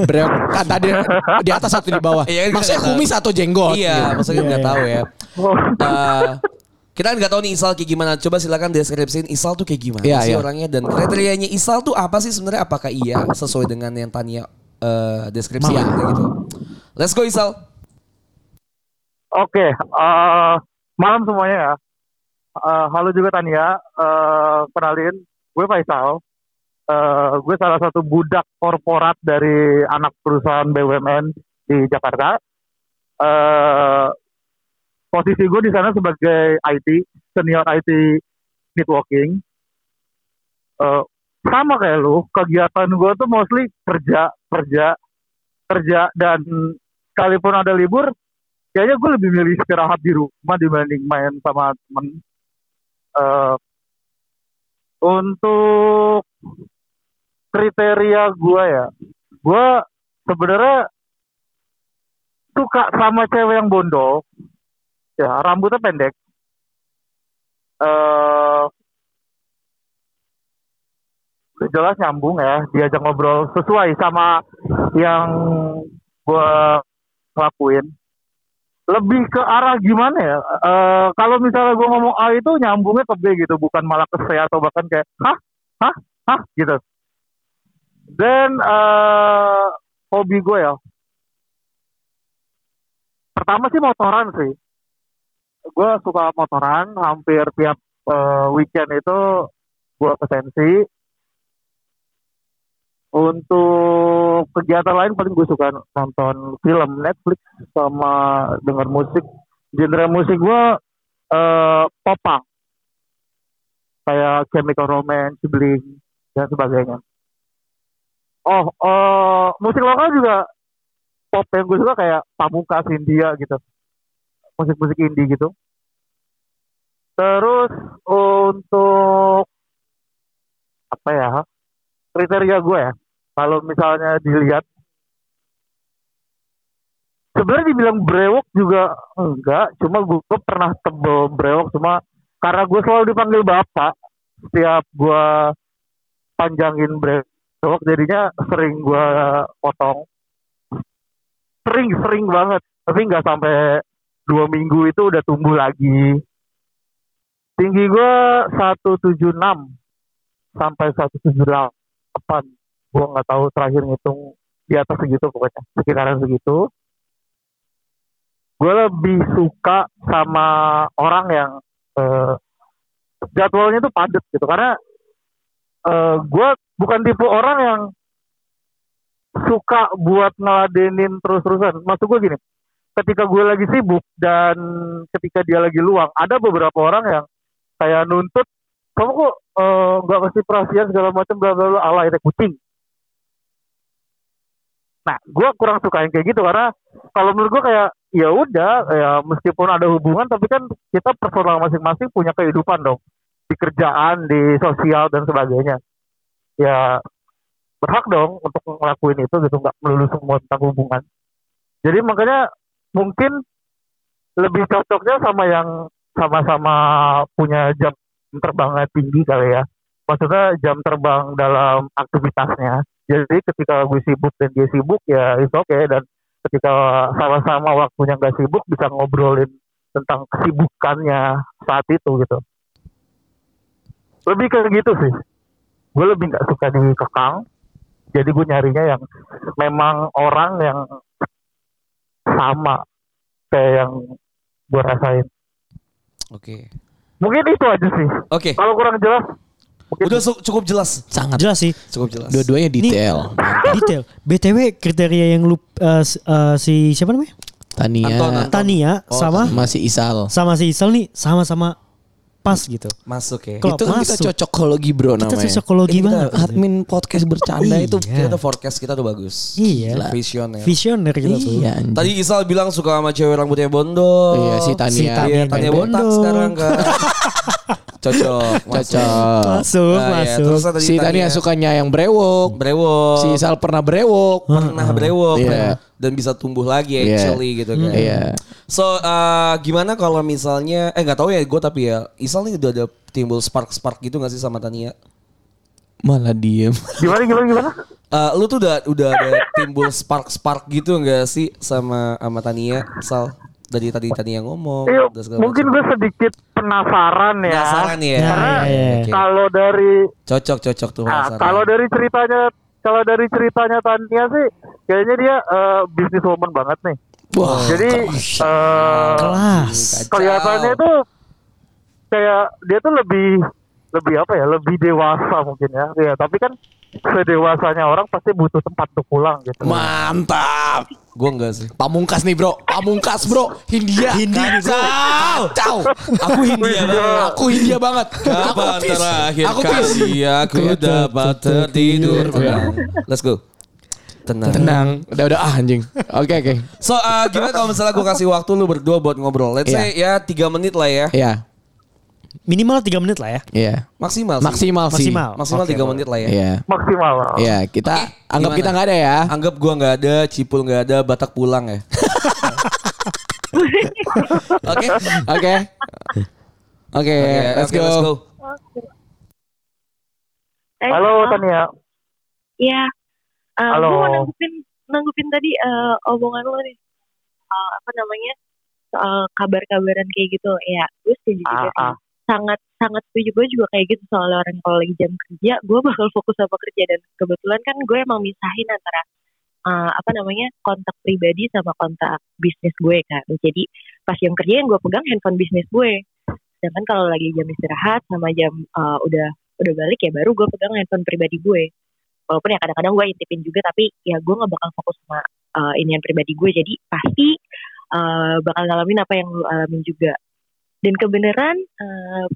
B: Brewok kan tadi di atas satu di bawah.
A: Iya,
B: Maksudnya
A: kita nggak
B: kumis atau jenggot.
A: iya, maksudnya
C: Iya,
A: nggak
C: iya.
A: tahu ya.
G: Oh,
A: Eh, kita kan nggak tahu nih Isal kayak gimana. Coba silakan deskripsiin Isal tuh kayak gimana
B: Iya,
A: sih
B: iya.
A: orangnya dan kriterianya Isal tuh apa sih sebenarnya? Apakah iya sesuai dengan yang Tania eh deskripsikan kayak gitu? Let's go Isal.
G: Oke, eh, malam semuanya ya. Eh, halo juga Tania. Eh, kenalin, gue Faisal. Eh, gue salah satu budak korporat dari anak perusahaan BUMN di Jakarta. Eh, posisi gue di sana sebagai IT, senior IT networking. Eh, sama kayak lu, kegiatan gue tuh mostly kerja, kerja, kerja dan sekalipun ada libur, kayaknya gue lebih milih istirahat di rumah dibanding main sama temen. Eh, untuk kriteria gue ya, gue sebenarnya suka sama cewek yang bondol, ya rambutnya pendek. Eh, udah jelas nyambung ya, diajak ngobrol sesuai sama yang gue lakuin lebih ke arah gimana ya? Eh kalau misalnya gue ngomong A itu nyambungnya ke B gitu, bukan malah ke C atau bahkan kayak hah, hah, hah gitu. Dan eh hobi gue ya, pertama sih motoran sih. Gue suka motoran, hampir tiap eh, weekend itu gue ke sensi. Untuk kegiatan lain paling gue suka nonton film Netflix sama denger musik. Genre musik gue eh pop punk. Kayak Chemical Romance, Blink dan sebagainya. Oh, eh musik lokal juga pop yang gue suka kayak Pamungkas India gitu. Musik-musik indie gitu. Terus untuk apa ya? Kriteria gue ya. Kalau misalnya dilihat sebenarnya dibilang brewok juga enggak, cuma gue pernah tebel brewok cuma karena gue selalu dipanggil bapak setiap gue panjangin brewok jadinya sering gue potong sering sering banget tapi nggak sampai dua minggu itu udah tumbuh lagi. Tinggi gue 176 sampai 178 gue nggak tahu terakhir ngitung di atas segitu pokoknya sekitaran segitu. Gue lebih suka sama orang yang eh, jadwalnya tuh padat gitu. Karena eh, gue bukan tipe orang yang suka buat ngeladenin terus-terusan. Maksud gue gini ketika gue lagi sibuk dan ketika dia lagi luang ada beberapa orang yang kayak nuntut kamu kok eh, nggak kasih perhatian segala macam bla bla bla ala itu kucing. Nah gue kurang suka yang kayak gitu karena kalau menurut gue kayak ya udah ya meskipun ada hubungan tapi kan kita personal masing-masing punya kehidupan dong. Di kerjaan di sosial dan sebagainya. Ya berhak dong untuk ngelakuin itu gitu nggak melulu semua tentang hubungan. Jadi makanya mungkin lebih cocoknya sama yang sama-sama punya jam terbangnya tinggi kali ya. Maksudnya jam terbang dalam aktivitasnya. Jadi ketika gue sibuk dan dia sibuk ya itu oke dan ketika sama-sama waktunya nggak sibuk bisa ngobrolin tentang kesibukannya saat itu gitu. Lebih kayak gitu sih. Gue lebih nggak suka dikekang jadi gue nyarinya yang memang orang yang sama kayak yang gue rasain
A: Oke.
G: mungkin itu aja sih
A: Oke.
G: kalau kurang jelas mungkin
A: Udah cukup jelas.
B: Sangat.
C: Jelas sih.
A: Cukup jelas.
B: Dua-duanya detail. <laughs>
C: Detail. BTW kriteria yang lu s- eh, si siapa namanya?
B: Tania
A: Anton, Anton.
C: Tania
A: Oh,
C: sama
B: masih Isal.
C: sama si Isal nih sama-sama pas gitu.
A: Masuk ya.
C: Kalau
B: itu kan kita
C: masuk.
B: cocokologi bro
C: Kita
B: namanya.
C: psikologi
A: Kita
C: banget.
B: Admin podcast bercanda
C: Iya.
B: itu
A: Kita forecast kita tuh bagus.
C: Iya.
A: Visioner.
C: Visioner kita tuh.
B: Iya.
A: Tadi Isal bilang suka sama cewek rambutnya bondo.
B: Iya si Tania.
C: Si Tania.
A: Iya, Tanya
C: Bondo.
A: botak sekarang kan. <laughs> Cocok. <laughs>
B: Cocok.
C: Masuk,
A: Nah, ya,
C: masuk.
A: terus tadi
B: Si Tania sukanya yang brewok.
A: brewok.
B: Si Isal pernah brewok.
A: pernah brewok
B: Iya.
A: dan bisa tumbuh lagi
B: Iya.
A: actually gitu kan.
B: Iya.
A: So uh, gimana kalau misalnya eh nggak tahu ya gue tapi ya Isal nih udah ada timbul spark spark gitu gak sih sama Tania?
B: Malah diem.
G: gimana gimana gimana
A: Eh, <laughs> lu tuh udah udah ada timbul spark spark gitu gak sih sama sama Tania Sal? Dari tadi Tania ngomong.
G: Iya,
A: dan segala
G: mungkin gue sedikit penasaran ya.
A: penasaran ya.
C: Ya,
G: Karena
C: ya, ya.
A: Oke.
G: kalau dari
A: Cocok cocok tuh
G: nah, kalau dari ceritanya kalau dari ceritanya Tania sih kayaknya dia eh, businesswoman banget nih.
B: Wah.
G: Jadi
C: Kelas.
A: Kacau.
G: kelihatannya tuh kayak dia tuh lebih lebih apa ya lebih dewasa mungkin ya. Iya tapi kan sedewasanya orang pasti butuh tempat untuk pulang gitu.
B: Mantap.
A: Gue enggak sih.
B: Pamungkas nih bro. Pamungkas bro. Hindia.
C: Hindi nih, bro.
B: Kacau. Kacau.
A: Aku Hindia banget.
B: Aku Hindia banget. Aku
A: Kapan terakhir
B: Aku
A: kali aku dapat tertidur. Let's go. Tenang.
B: Tenang. Udah udah ah anjing. Oke oke.
A: So uh, gimana kalau misalnya gue kasih waktu lu berdua buat ngobrol? Let's say ya tiga menit lah ya.
B: Iya.
C: Minimal 3 menit lah ya.
B: Iya.
A: Maksimal sih.
B: Maksimal sih.
C: Maksimal.
A: Maksimal tiga
C: boleh.
A: menit lah ya.
B: Iya.
G: Maksimal.
B: Iya, kita anggap
A: gimana?
B: kita nggak ada ya.
A: Anggap gua nggak ada, Cipul nggak ada, Batak pulang ya. <laughs> Oke.
B: Oke. Oke, let's go.
G: Halo. Tania.
F: Iya. Eh,
G: Halo.
F: Gue mau nanggupin, nanggupin tadi eh, omongan lo nih. Eh, apa namanya? Soal kabar-kabaran kayak gitu. Ya, gue setuju juga
G: Ah,
F: sih.
G: ah.
F: Sangat sangat setuju. Gue juga kayak gitu soal orang kalau lagi jam kerja gue bakal fokus sama kerja. Dan kebetulan kan gue emang misahin antara eh, apa namanya kontak pribadi sama kontak bisnis gue kan jadi pas jam kerja yang gue pegang handphone bisnis gue. Sedangkan kalau lagi jam istirahat sama jam eh, udah udah balik ya baru gue pegang handphone pribadi gue. Walaupun ya kadang-kadang gue intipin juga tapi ya gue nggak bakal fokus sama uh, inian pribadi gue. Jadi pasti uh, bakal ngalamin apa yang lu alamin juga dan kebenaran uh,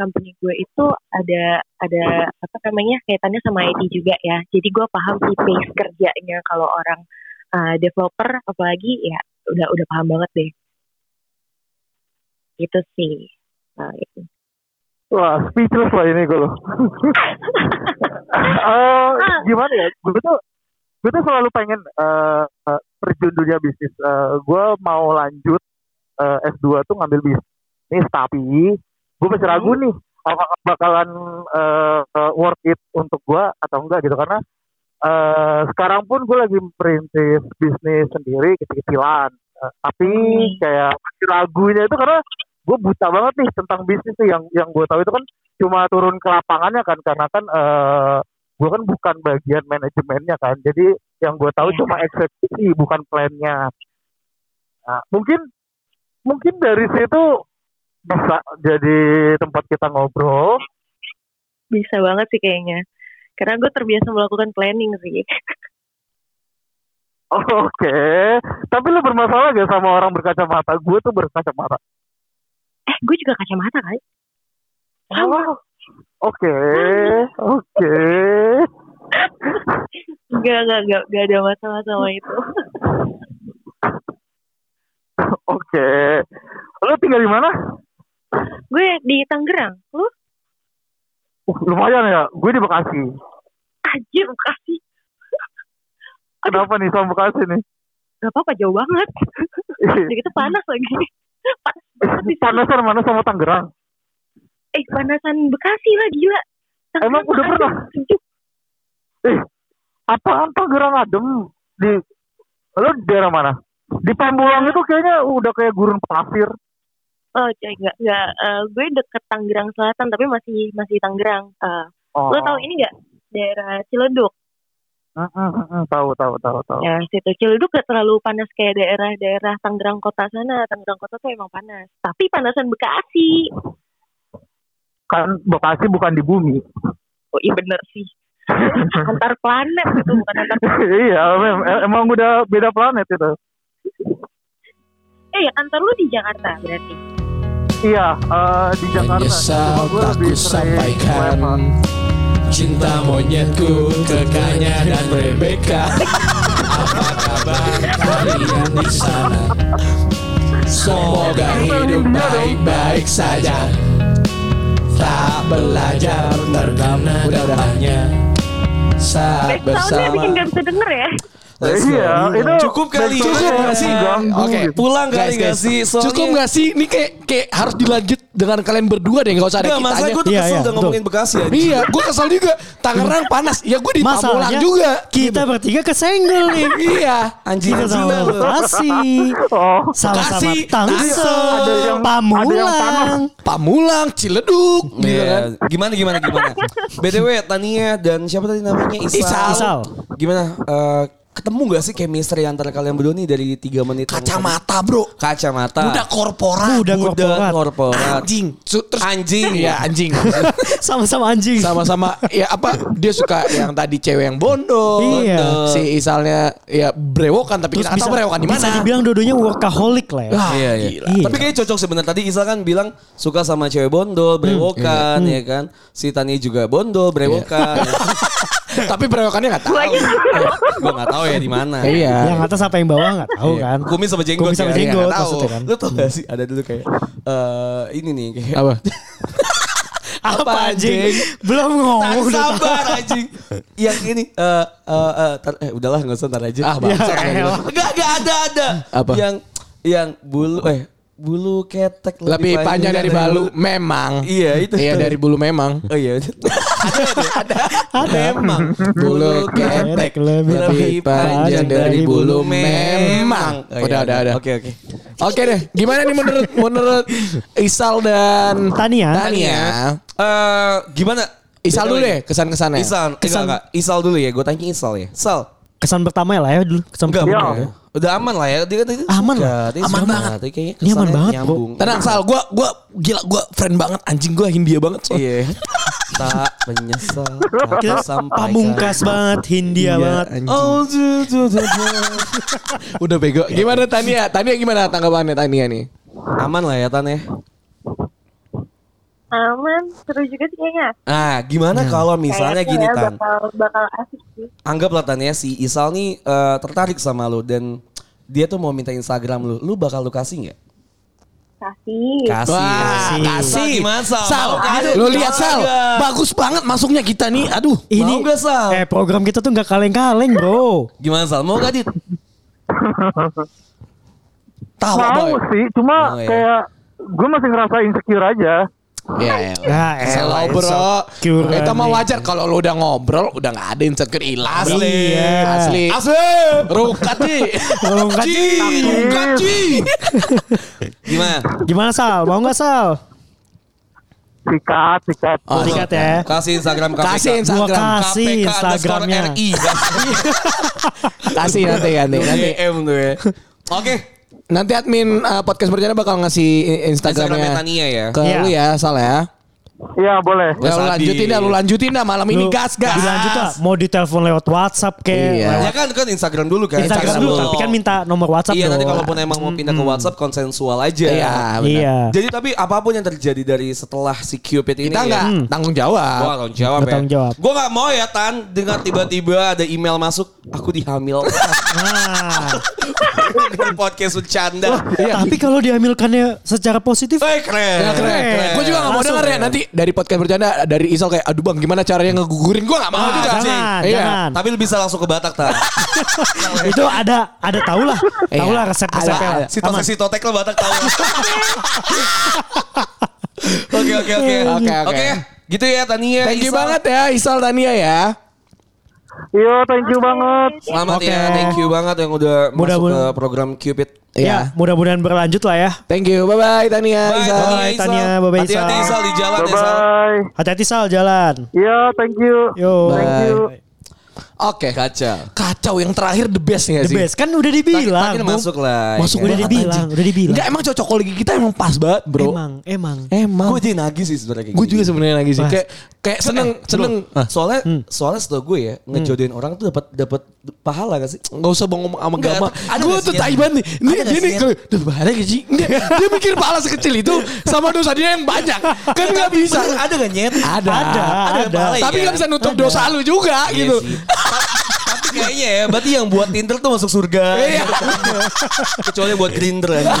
F: company gue itu ada ada apa namanya kaitannya sama IT juga ya jadi gue paham sih pace kerjanya kalau orang uh, developer apalagi ya udah udah paham banget deh itu sih Nah, itu.
G: Wah, speechless lah ini gue loh. <laughs> Eh, gimana ya? Gue tuh gue tuh selalu pengen eh, eh, terjun dunia bisnis. Eh, gue mau lanjut eh, S2 tuh ngambil bisnis, tapi gue masih ragu nih apakah bakalan eh, eh, worth it untuk gue atau enggak gitu. Karena eh, sekarang pun gue lagi merintis bisnis sendiri kecil-kecilan. Eh, tapi kayak masih ragunya itu karena gue buta banget nih tentang bisnis tuh yang yang gue tahu itu kan cuma turun ke lapangannya kan karena kan eh gue kan bukan bagian manajemennya kan. Jadi yang gue tahu cuma eksekusi bukan plannya. Nah, mungkin mungkin dari situ bisa jadi tempat kita ngobrol.
F: Bisa banget sih kayaknya. Karena gue terbiasa melakukan planning sih. <laughs>
G: oke. Tapi lu bermasalah gak sama orang berkacamata? Gue tuh berkacamata.
F: Eh, gue juga kacamata kali.
G: oh oke. Oke.
F: Enggak, enggak, enggak, enggak ada masalah sama itu. <laughs>
G: oke. Lu tinggal di mana
F: gue di Tangerang. Lu?
G: Uh, lumayan ya gue di Bekasi
F: Anjir, Bekasi. <laughs>
G: kenapa nih sama Bekasi nih
F: Gak apa-apa, jauh banget. Udah gitu panas lagi. <laughs> Panas banget
G: panasan mana sama Tangerang
F: Eh, panasan Bekasi lah, gila. Tangerang
G: Emang udah pernah?
F: sejuk.
G: Eh, apaan Tangerang adem di lo daerah mana? Di Pamulang itu kayaknya udah kayak gurun pasir.
F: Oh, coy, enggak, enggak. Eh, gue deket Tangerang Selatan, tapi masih masih Tangerang. Eh,
G: Oh.
F: Lo tahu ini enggak? Daerah Ciledug.
G: Mm, mm, mm, mm, tahu tahu tahu tahu.
F: Ya, situ Ciledug gak terlalu panas kayak daerah-daerah Tangerang Kota sana. Tangerang Kota tuh emang panas. Tapi panasan Bekasi.
G: Kan Bekasi bukan di bumi.
F: Oh, iya bener sih. antar planet itu bukan antar <laughs>
G: iya, mem- em- emang udah beda planet itu.
F: Eh, ya kantor lu di Jakarta berarti.
G: Iya, eh, di Jakarta.
B: Menyesal tak ku sampaikan. Cinta monyetku ke Kanya dan Rebecca Apa kabar kalian di sana Semoga hidup baik-baik saja Tak belajar terkena dampaknya Saat
F: Soundnya bikin
B: bersama
F: gak bisa denger ya.
A: Let's go.
G: Iya, itu
A: Cukup kali cukup nggak sih?
B: Oke,
G: gitu.
A: Pulang kali
B: Guys, guys.
A: sih? Soalnya-
B: Cukup gak sih? Ini kayak kayak harus dilanjut dengan kalian berdua deh, gak usah ada
A: Enggak, masa gue tuh
C: Iya,
A: kesel
C: iya,
A: udah ngomongin Bekasi aja.
B: Iya, gue kesel juga. Tangerang panas. Ya gue di Pamulang juga.
C: kita bertiga kesenggol nih.
B: Iya.
A: Anjing
C: Kita sama. Bekasi.
G: Oh,
C: Sama-sama
B: Bekasi,
C: Tangsel. Pamulang.
B: Pamulang, Ciledug, gitu
A: Iya.
B: kan.
A: Gimana gimana gimana? <laughs> BTW Tania dan siapa tadi namanya Isal.
B: Isal.
C: Isal.
A: Gimana? Ketemu gak sih chemistry antara kalian berdua nih dari tiga menit?
B: Kacamata, bro.
A: Kacamata.
B: Budak korporat.
C: Budak
A: Budak
C: korporat.
A: korporat.
B: Anjing. Terus
A: Anjing.
B: Iya, anjing. <laughs>
C: Sama-sama anjing.
B: Sama-sama ya apa dia suka yang tadi cewek yang bondo.
C: Iya.
B: Si Isalnya ya brewokan tapi
C: Terus
B: kita tahu brewokan di
C: bisa
B: mana.
C: dibilang dua-duanya workaholic lah ya.
B: Wah,
A: Iya, iya.
B: gila.
C: Iya.
A: Tapi kayaknya cocok sebenarnya tadi Isal kan bilang suka sama cewek bondol, brewokan ya kan. Si Tania juga bondol, brewokan. <laughs>
B: Tapi brewokannya nggak tahu.
F: Gue aja
A: Gue gak tahu ya di mana.
B: Iya.
C: Yang atas apa yang bawah nggak tahu
A: Iya.
C: kan.
A: Kumis sama jenggot
C: Kumis sama
A: ya.
C: jenggot
A: Nggak tahu.
C: maksudnya kan.
A: Lu tau gak sih ada dulu kayak eh ini nih kayak
B: Apa? <laughs>
C: Apa anjing?
A: anjing?
C: Belum
A: Tahan
C: ngomong udah tahu.
A: sabar anjing. Yang ini eh eh eh, tar- eh udahlah enggak usah ntar aja.
B: Ah, bangsa.
C: Ya,
A: Enggak enggak ada ada.
B: Apa?
A: Yang yang bulu eh bulu ketek
B: Lebih panjang dari balu memang.
A: Iya itu.
B: Iya dari bulu memang.
A: Oh iya. <laughs> ada ada ada. Memang
B: Bulu ketek lebih panjang dari bulu memang.
A: Oh, iya,
B: Udah, udah, udah.
A: Oke oke.
B: Oke deh, gimana nih menurut menurut Isal dan
C: Tania.
B: Tania?
A: Eh gimana?
B: Isal dulu deh kesan-kesannya.
A: Isal,
C: Kesan-
A: Isal dulu ya. Gue tanya Isal ya. Sal.
C: Kesan pertama ya lah ya dulu. Kesan
A: Enggak,
C: pertama.
A: bener. Udah aman lah ya. Dia kan
C: Aman
A: suka,
C: lah.
A: dia
B: Aman
A: suka.
B: banget.
A: Tapi kayaknya
C: Ini aman banget,
A: nyambung.
B: Tenang Sal, gua gua gila gua friend banget anjing gua Hindia banget. soalnya.
A: Iya. tak menyesal.
C: Kita pamungkas banget, Hindia banget.
B: anjing.
A: Oh. <laughs>
B: Udah bego. Gimana Tania? Tania gimana tanggapannya Tania nih?
A: Aman lah ya Tan ya.
F: aman, seru juga sih kayaknya.
A: Nah, gimana kalau misalnya gini
F: ya
A: Tan.
F: bakal bakal asik.
A: Anggaplah Tan ya si Isal nih eh, tertarik sama lu dan dia tuh mau minta Instagram lu. Lu bakal lu kasih nggak?
F: Kasih.
A: Kasih.
B: Wah, kasih.
A: Gimana Sal?
B: Lu lihat Sal, bagus banget masuknya kita nih. Aduh,
C: Ini
A: Mau nggak, Sal?
C: Eh program kita tuh nggak kaleng-kaleng bro.
A: Gimana Sal? Mau gak Dit? <laughs>
B: tawa
G: mau
B: boy.
G: sih cuma
A: Oh, iya.
G: kayak gue masih ngerasa insecure aja.
C: Ya
B: Selo
C: elah,
B: bro, itu mah wajar kalau lu udah ngobrol udah nggak ada insecure hilang.
A: Asli.
B: Iya. asli.
A: Asli.
B: Rukat nih.
C: Rukat,
B: Ci,
C: Ci.
B: rukat Ci.
A: Gimana?
C: Gimana Sal? Mau nggak Sal?
G: sikat, sikat.
B: Oh,
C: Sikat ya.
A: Kasih Instagram KPK.
B: Kasih
C: Gua
B: Instagram.
C: kasih
A: KPK
C: Instagramnya.
A: RI. <laughs>
B: Kasih nanti nanti nanti.
A: DM tuh ya. Oke.
B: Nanti admin uh, podcast bercanda bakal ngasih
A: Instagramnya
B: Instagramnya
A: Tania ya.
B: ke
C: Iya.
B: lu ya, Sal ya.
G: Iya boleh.
B: Ya, lu lanjutin dah, lu lanjutin dah malam ini
C: Lu
B: gas gas.
C: Dilanjut lah. Mau ditelepon lewat WhatsApp kayak.
B: Iya.
C: lewat
A: Ya kan kan Instagram dulu kan.
C: Instagram dulu. Tapi kan minta nomor WhatsApp
A: Iya
C: dong.
A: nanti kalaupun emang mau pindah ke WhatsApp konsensual aja.
B: Iya, benar.
C: Iya.
A: Jadi tapi apa pun yang terjadi dari setelah si Cupid ini
B: Kita enggak
A: ya,
B: tanggung
A: Gue
B: jawab.
A: gak tanggung jawab
C: Nggak
A: ya.
C: tanggung jawab.
A: Gue gak mau ya Tan dengar tiba-tiba ada email masuk aku dihamil. <laughs>
C: Nah,
A: Dengan podcast bercanda.
C: tapi kalau dihamilkannya secara positif,
A: Eh keren.
B: Ya, keren. Gue juga gak mau ya
C: ya.
B: nanti dari podcast bercanda dari Isal kayak aduh bang gimana caranya ngegugurin gue gak mau
C: Ah,
B: juga.
C: jangan,
B: Iya.
C: jangan.
A: Tapi lu bisa langsung ke Batak Tan. <laughs>
C: itu ada ada tahu lah, tahu
B: Iya.
C: lah resep-resepnya.
B: Ada, ada.
A: Si. Tose si Totek lo Batak tahu. <laughs> Oke oke oke.
B: Oke, oke.
A: Oke. Gitu ya Tania.
B: Thank you
A: Isal.
B: banget ya Isal Tania ya.
G: Yo, thank you banget.
A: Selamat
C: Oke.
A: ya. Thank you banget yang udah masuk
C: Mudah-mudahan-
A: ke program Cupid.
C: Ya,
B: Iya.
C: mudah-mudahan berlanjut lah ya.
B: Thank you. Bye bye Tania.
A: Bye,
B: Isal.
A: Tania,
C: Bye,
A: Isal.
C: Tania. Bye-bye,
A: Hati-hati
C: Isal.
A: Isal di jalan
G: Bye
A: ya Sal.
G: bye.
C: Hati-hati Sal jalan.
G: Iya, thank you.
C: Yo.
G: Thank you.
B: Oke.
A: Kacau.
B: Kacau yang terakhir the best nih
C: The
B: sih.
C: best kan udah dibilang.
A: Terakhir
C: Bung.
A: masuk lah.
B: Masuk
A: ya.
C: Udah dibilang, udah dibilang.
B: Enggak emang cocokologi kita emang pas banget bro.
C: Emang, emang.
B: Emang.
A: Gue jadi nagih sih sebenarnya kayak
B: Gue
A: gini.
B: juga sebenarnya lagi sih. Kayak kayak seneng seneng.
A: Bro, soalnya soalnya setahu gue ya ngejodohin orang tuh dapat dapat pahala gak sih?
B: Nggak usah bang ngomong sama agama. Gue tuh
A: sih,
B: tai
A: Yan?
B: banget nih. Ini
A: Ada sih,
B: kalau udah bahaya gak sih? Enggak, dia mikir pahala sekecil itu sama dosa dia yang banyak. Kan nggak bisa.
A: Ada gak nyet?
B: Ada.
C: Ada,
A: Ada
C: ada.
A: pahala
B: Tapi
A: ya?
B: nggak bisa nutup dosa lu juga
A: Iya
B: gitu.
A: Tapi kayaknya ya, berarti yang buat Tinder tuh masuk surga.
B: Iya.
A: Kecuali buat Grindr aja.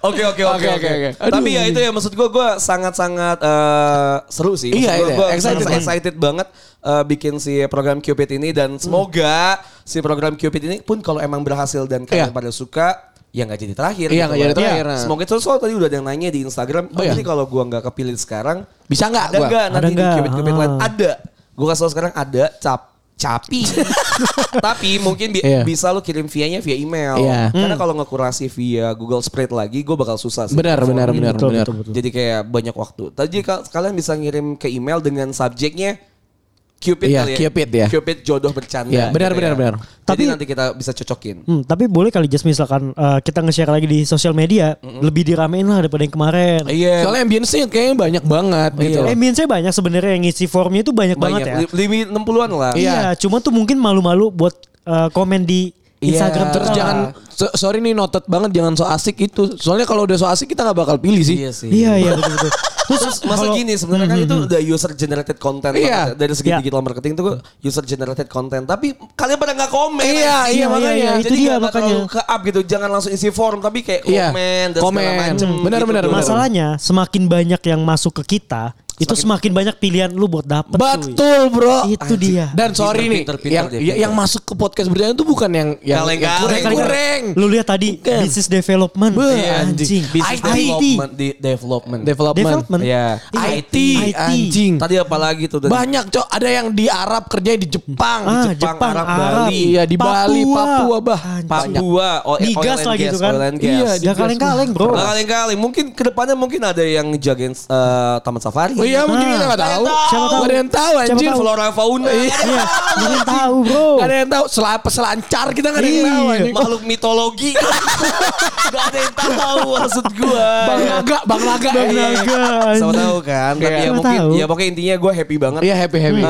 A: Oke oke oke
B: Oke.
A: Tapi ya itu ya maksud gue gue sangat-sangat eh, seru sih. Maksud
B: Iya,
A: gua,
B: iya.
A: gua
B: Excited,
A: sangat excited banget eh, bikin si program Cupid ini dan semoga si program Cupid ini pun kalau emang berhasil dan kalian
B: Iya.
A: pada suka ya nggak jadi terakhir.
B: Iya, nggak jadi terakhir, nah.
A: Semoga itu soal tadi udah ada yang nanya di Instagram. Oh,
B: Oh, iya.
A: Jadi kalau gua nggak kepilih sekarang
B: Bisa nggak
A: ada nggak
C: Ada
A: nanti di
C: nggak?
A: Cupid Cupid
C: Ah.
A: lain? Ada. Gue kasih tau sekarang ada cap capi. <laughs> Tapi mungkin bi-
B: Iya.
A: bisa lu kirim via-nya via email.
B: Iya.
A: Karena kalau ngekurasi via Google Spread lagi gue bakal susah sih.
B: Benar, benar, benar,
C: Betul,
B: benar.
C: betul, betul.
A: Jadi kayak banyak waktu. Tadi ka- kalian bisa ngirim ke email dengan subjeknya Cupid
B: Iya,
A: kali ya.
B: Cupid ya.
A: Cupid jodoh bercanda.
B: Iya, benar,
A: gitu
B: benar,
A: ya.
B: benar.
A: Jadi
C: Tapi-
A: nanti kita bisa cocokin.
C: Hmm, tapi boleh kali just misalkan eh, kita nge-share lagi di sosial media lebih diramein lah daripada yang kemarin.
A: Iya.
B: Soalnya ambience-nya kayaknya banyak banget gitu.
C: Eh, saya banyak sebenarnya yang ngisi formnya itu banyak, banget ya.
A: Limi 60-an lah.
C: Iya, cuma tuh mungkin malu-malu buat eh, komen di
A: Iya.
C: Instagram
B: Terus
C: kita.
B: jangan so- sorry nih noted banget jangan so asik itu. Soalnya kalau udah so asik kita nggak bakal pilih sih.
A: Iya sih.
C: Iya, iya betul betul.
A: Terus masa
C: kalau-
A: gini sebenarnya kan itu udah user generated content
B: Iya.
A: dari segi
C: Iya.
A: digital marketing itu user generated content tapi kalian pada nggak komen
B: Iya,
A: anjing.
B: iya, makanya.
C: iya, itu
A: Jadi
C: dia
A: nggak
C: makanya.
A: ke up gitu jangan langsung isi form tapi kayak
B: Iya.
A: komen dan
B: Komen.
A: segala macem
B: Benar,
A: gitu
B: benar.
C: Masalahnya semakin banyak yang masuk ke kita, itu semakin banyak pilihan lu buat dapet. cuy.
B: Betul bro.
C: Itu dia.
B: Dan sorry nih,
A: Pinter, pinter,
B: yang
A: dia,
B: yang,
A: pinter.
B: yang masuk ke podcast berjalan itu bukan yang yang,
A: Kaleng-kaleng.
B: kurang-kurang.
C: Lu lihat tadi
B: Bukan.
C: business development.
B: Beuh,
C: Iya, anjing.
A: Business
B: IT.
A: development di development.
B: Development.
C: Development.
A: Iya.
B: IT,
C: IT.
B: anjing.
A: Tadi apa lagi tuh? Tadi?
B: Banyak cok, ada yang di Arab kerja di Jepang.
C: Ah,
A: Jepang,
C: Jepang,
A: Arab,
C: Arab,
A: Bali.
B: Iya di Bali,
C: Papua.
B: Papua bah.
C: Banyak.
A: Papua, oil
C: Migas
A: and
C: lagi
A: gas,
C: itu kan.
B: Iya,
C: Jangan kaleng-kaleng bro.
A: Nah, kali-kali mungkin ke depannya mungkin ada yang jagain eh, taman safari.
B: Oh iya mungkin
C: Nah.
B: kita nggak tahu.
C: Siapa tahu?
B: Gak ada yang tahu
C: Siapa
B: anjir.
C: tahu?
A: Flora fauna.
C: Iya, jangan tahu bro.
B: Gak ada yang tahu. Sel peselancar kita gak ada yang
C: Iya.
B: tahu
A: makhluk mitologi. <laughs> Gak ada yang tahu maksud gua.
B: Bang Naga, Bang Naga.
C: Bang
B: Iya.
C: Naga.
A: Sama tahu kan. Tapi
B: Iya.
A: ya mungkin ya pokoknya intinya gue happy banget.
B: Iya happy happy.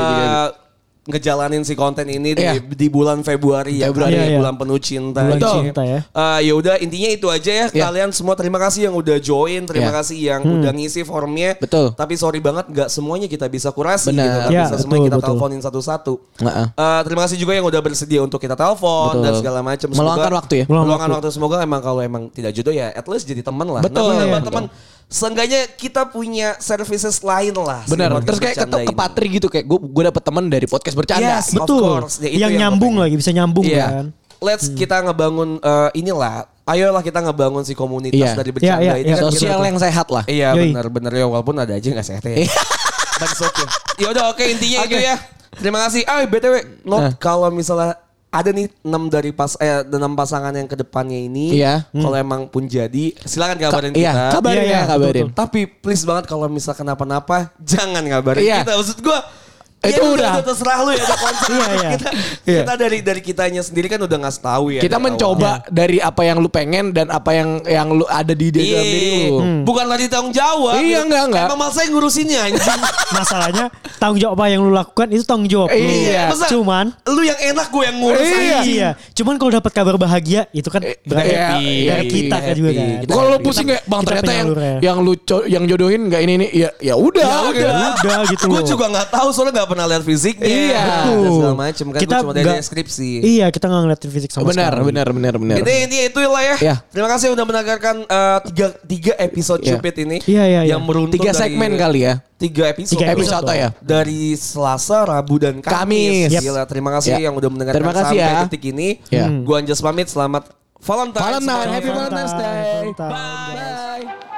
A: Ngejalanin si konten ini di,
B: Iya.
A: di bulan Februari ya,
B: Februari.
A: kan,
C: Iya, iya.
A: bulan penuh cinta.
C: Bulan
A: Betul.
C: cinta ya.
A: Eh, ya udah intinya itu aja ya
B: Iya.
A: kalian semua terima kasih yang udah join, terima
B: Iya.
A: kasih yang udah ngisi formnya.
B: Betul.
A: Tapi sorry banget nggak semuanya kita bisa kurasi
B: Benar.
A: gitu, nggak
C: Iya,
A: bisa semuanya
C: betul,
A: kita
C: betul.
A: teleponin satu-satu.
B: Heeh.
A: Eh, terima kasih juga yang udah bersedia untuk kita telepon
B: Betul.
A: dan segala macam.
B: Meluangkan waktu ya.
C: Meluangkan
A: Meluangkan waktu. Semoga emang kalau emang tidak jodoh ya at least jadi teman lah.
B: Betul.
A: Nambah-nambah
B: Iya.
A: teman. Seenggaknya kita punya services lain lah.
B: Benar. Terus kayak ke, ke. Patri gitu kayak gue gue dapet teman dari podcast bercanda.
A: Yes, of
C: Betul.
A: course. Ya, itu
C: yang
A: yang
C: nyambung lagi bisa nyambung
A: Iya.
C: kan.
A: Let's kita ngebangun eh, inilah. Ayolah kita ngebangun si komunitas
B: Iya.
A: dari bercanda
C: Iya, iya,
A: ini
C: iya.
A: kan
B: Sosial
A: kita-
B: yang sehat lah.
A: Iya benar-benar ya walaupun ada aja nggak sehat ya. Tapi oke. Ya udah oke intinya itu
B: Oke.
A: ya. Terima kasih. Ah btw, not
B: Nah.
A: kalau misalnya ada nih enam dari pas eh enam pasangan yang ke depannya ini.
B: Iya.
A: Kalau emang pun jadi, silakan kabarin kita.
B: Iya, kabarin
C: Iya,
B: ya,
C: iya,
B: kabarin.
C: betul,
A: Tapi please banget kalau misal kenapa-napa, <laughs> jangan ngabarin
B: Iya.
A: kita. Maksud gue,
B: Itu
A: ya
B: udah.
A: terserah lu ya. ada <laughs> konsep.
C: Iya, iya.
A: Kita,
B: Iya.
A: kita dari dari kitanya sendiri kan udah ngasih tahu ya.
B: Kita
A: dari
B: mencoba dari apa yang lu pengen dan apa yang yang lu ada di
A: awal.
B: dalam diri
A: Iya.
B: lu.
A: Bukan lagi tanggung jawab.
B: Iya, enggak, enggak.
A: Emang saya ngurusinnya anjing. <laughs>
C: Masalahnya tanggung jawab apa yang lu lakukan itu tanggung jawab lu.
B: Iya.
A: Masa
C: Cuman
A: lu yang enak gue yang ngurus
B: Iya.
C: Iya, cuman kalau dapat kabar bahagia itu kan berarti
B: iya,
C: dari
B: iya,
C: kita
A: iya,
C: kan juga kan.
B: Kalau lu pusing kayak bang ternyata yang yang lu yang jodohin nggak ini ini ya ya udah.
A: Ya
B: gitu.
A: udah.
C: Udah gitu
A: Gue juga nggak tahu soalnya nggak pernah lihat fisiknya.
B: Iya. <laughs>
A: Dan segala macem kan
C: Kita
A: cuma dari deskripsi.
C: Iya, kita nggak ngeliatin fisik sama
B: Benar,
C: sekali.
B: benar, benar, benar.
A: Ini ini itu lah ya.
B: Ya.
A: Terima kasih udah mendengarkan eh, tiga tiga episode
B: Ya.
A: Cupid ini.
C: Iya, iya, iya.
A: Yang meruntut
B: Tiga
A: dari-
B: segmen kali ya.
A: Tiga episode.
C: Tiga
B: Episode
C: dong.
B: ya.
A: Dari Selasa, Rabu dan
B: Kamis.
A: Kamis.
B: Yep.
A: Gila, terima kasih
B: Ya.
A: yang udah mendengarkan
B: Terima kasih
A: sampai
B: ya.
A: detik ini.
B: Ya.
A: Gua Anjas pamit. Selamat Valentine.
B: Valentine, happy Valentine's Day.
C: Valentine.
A: Bye.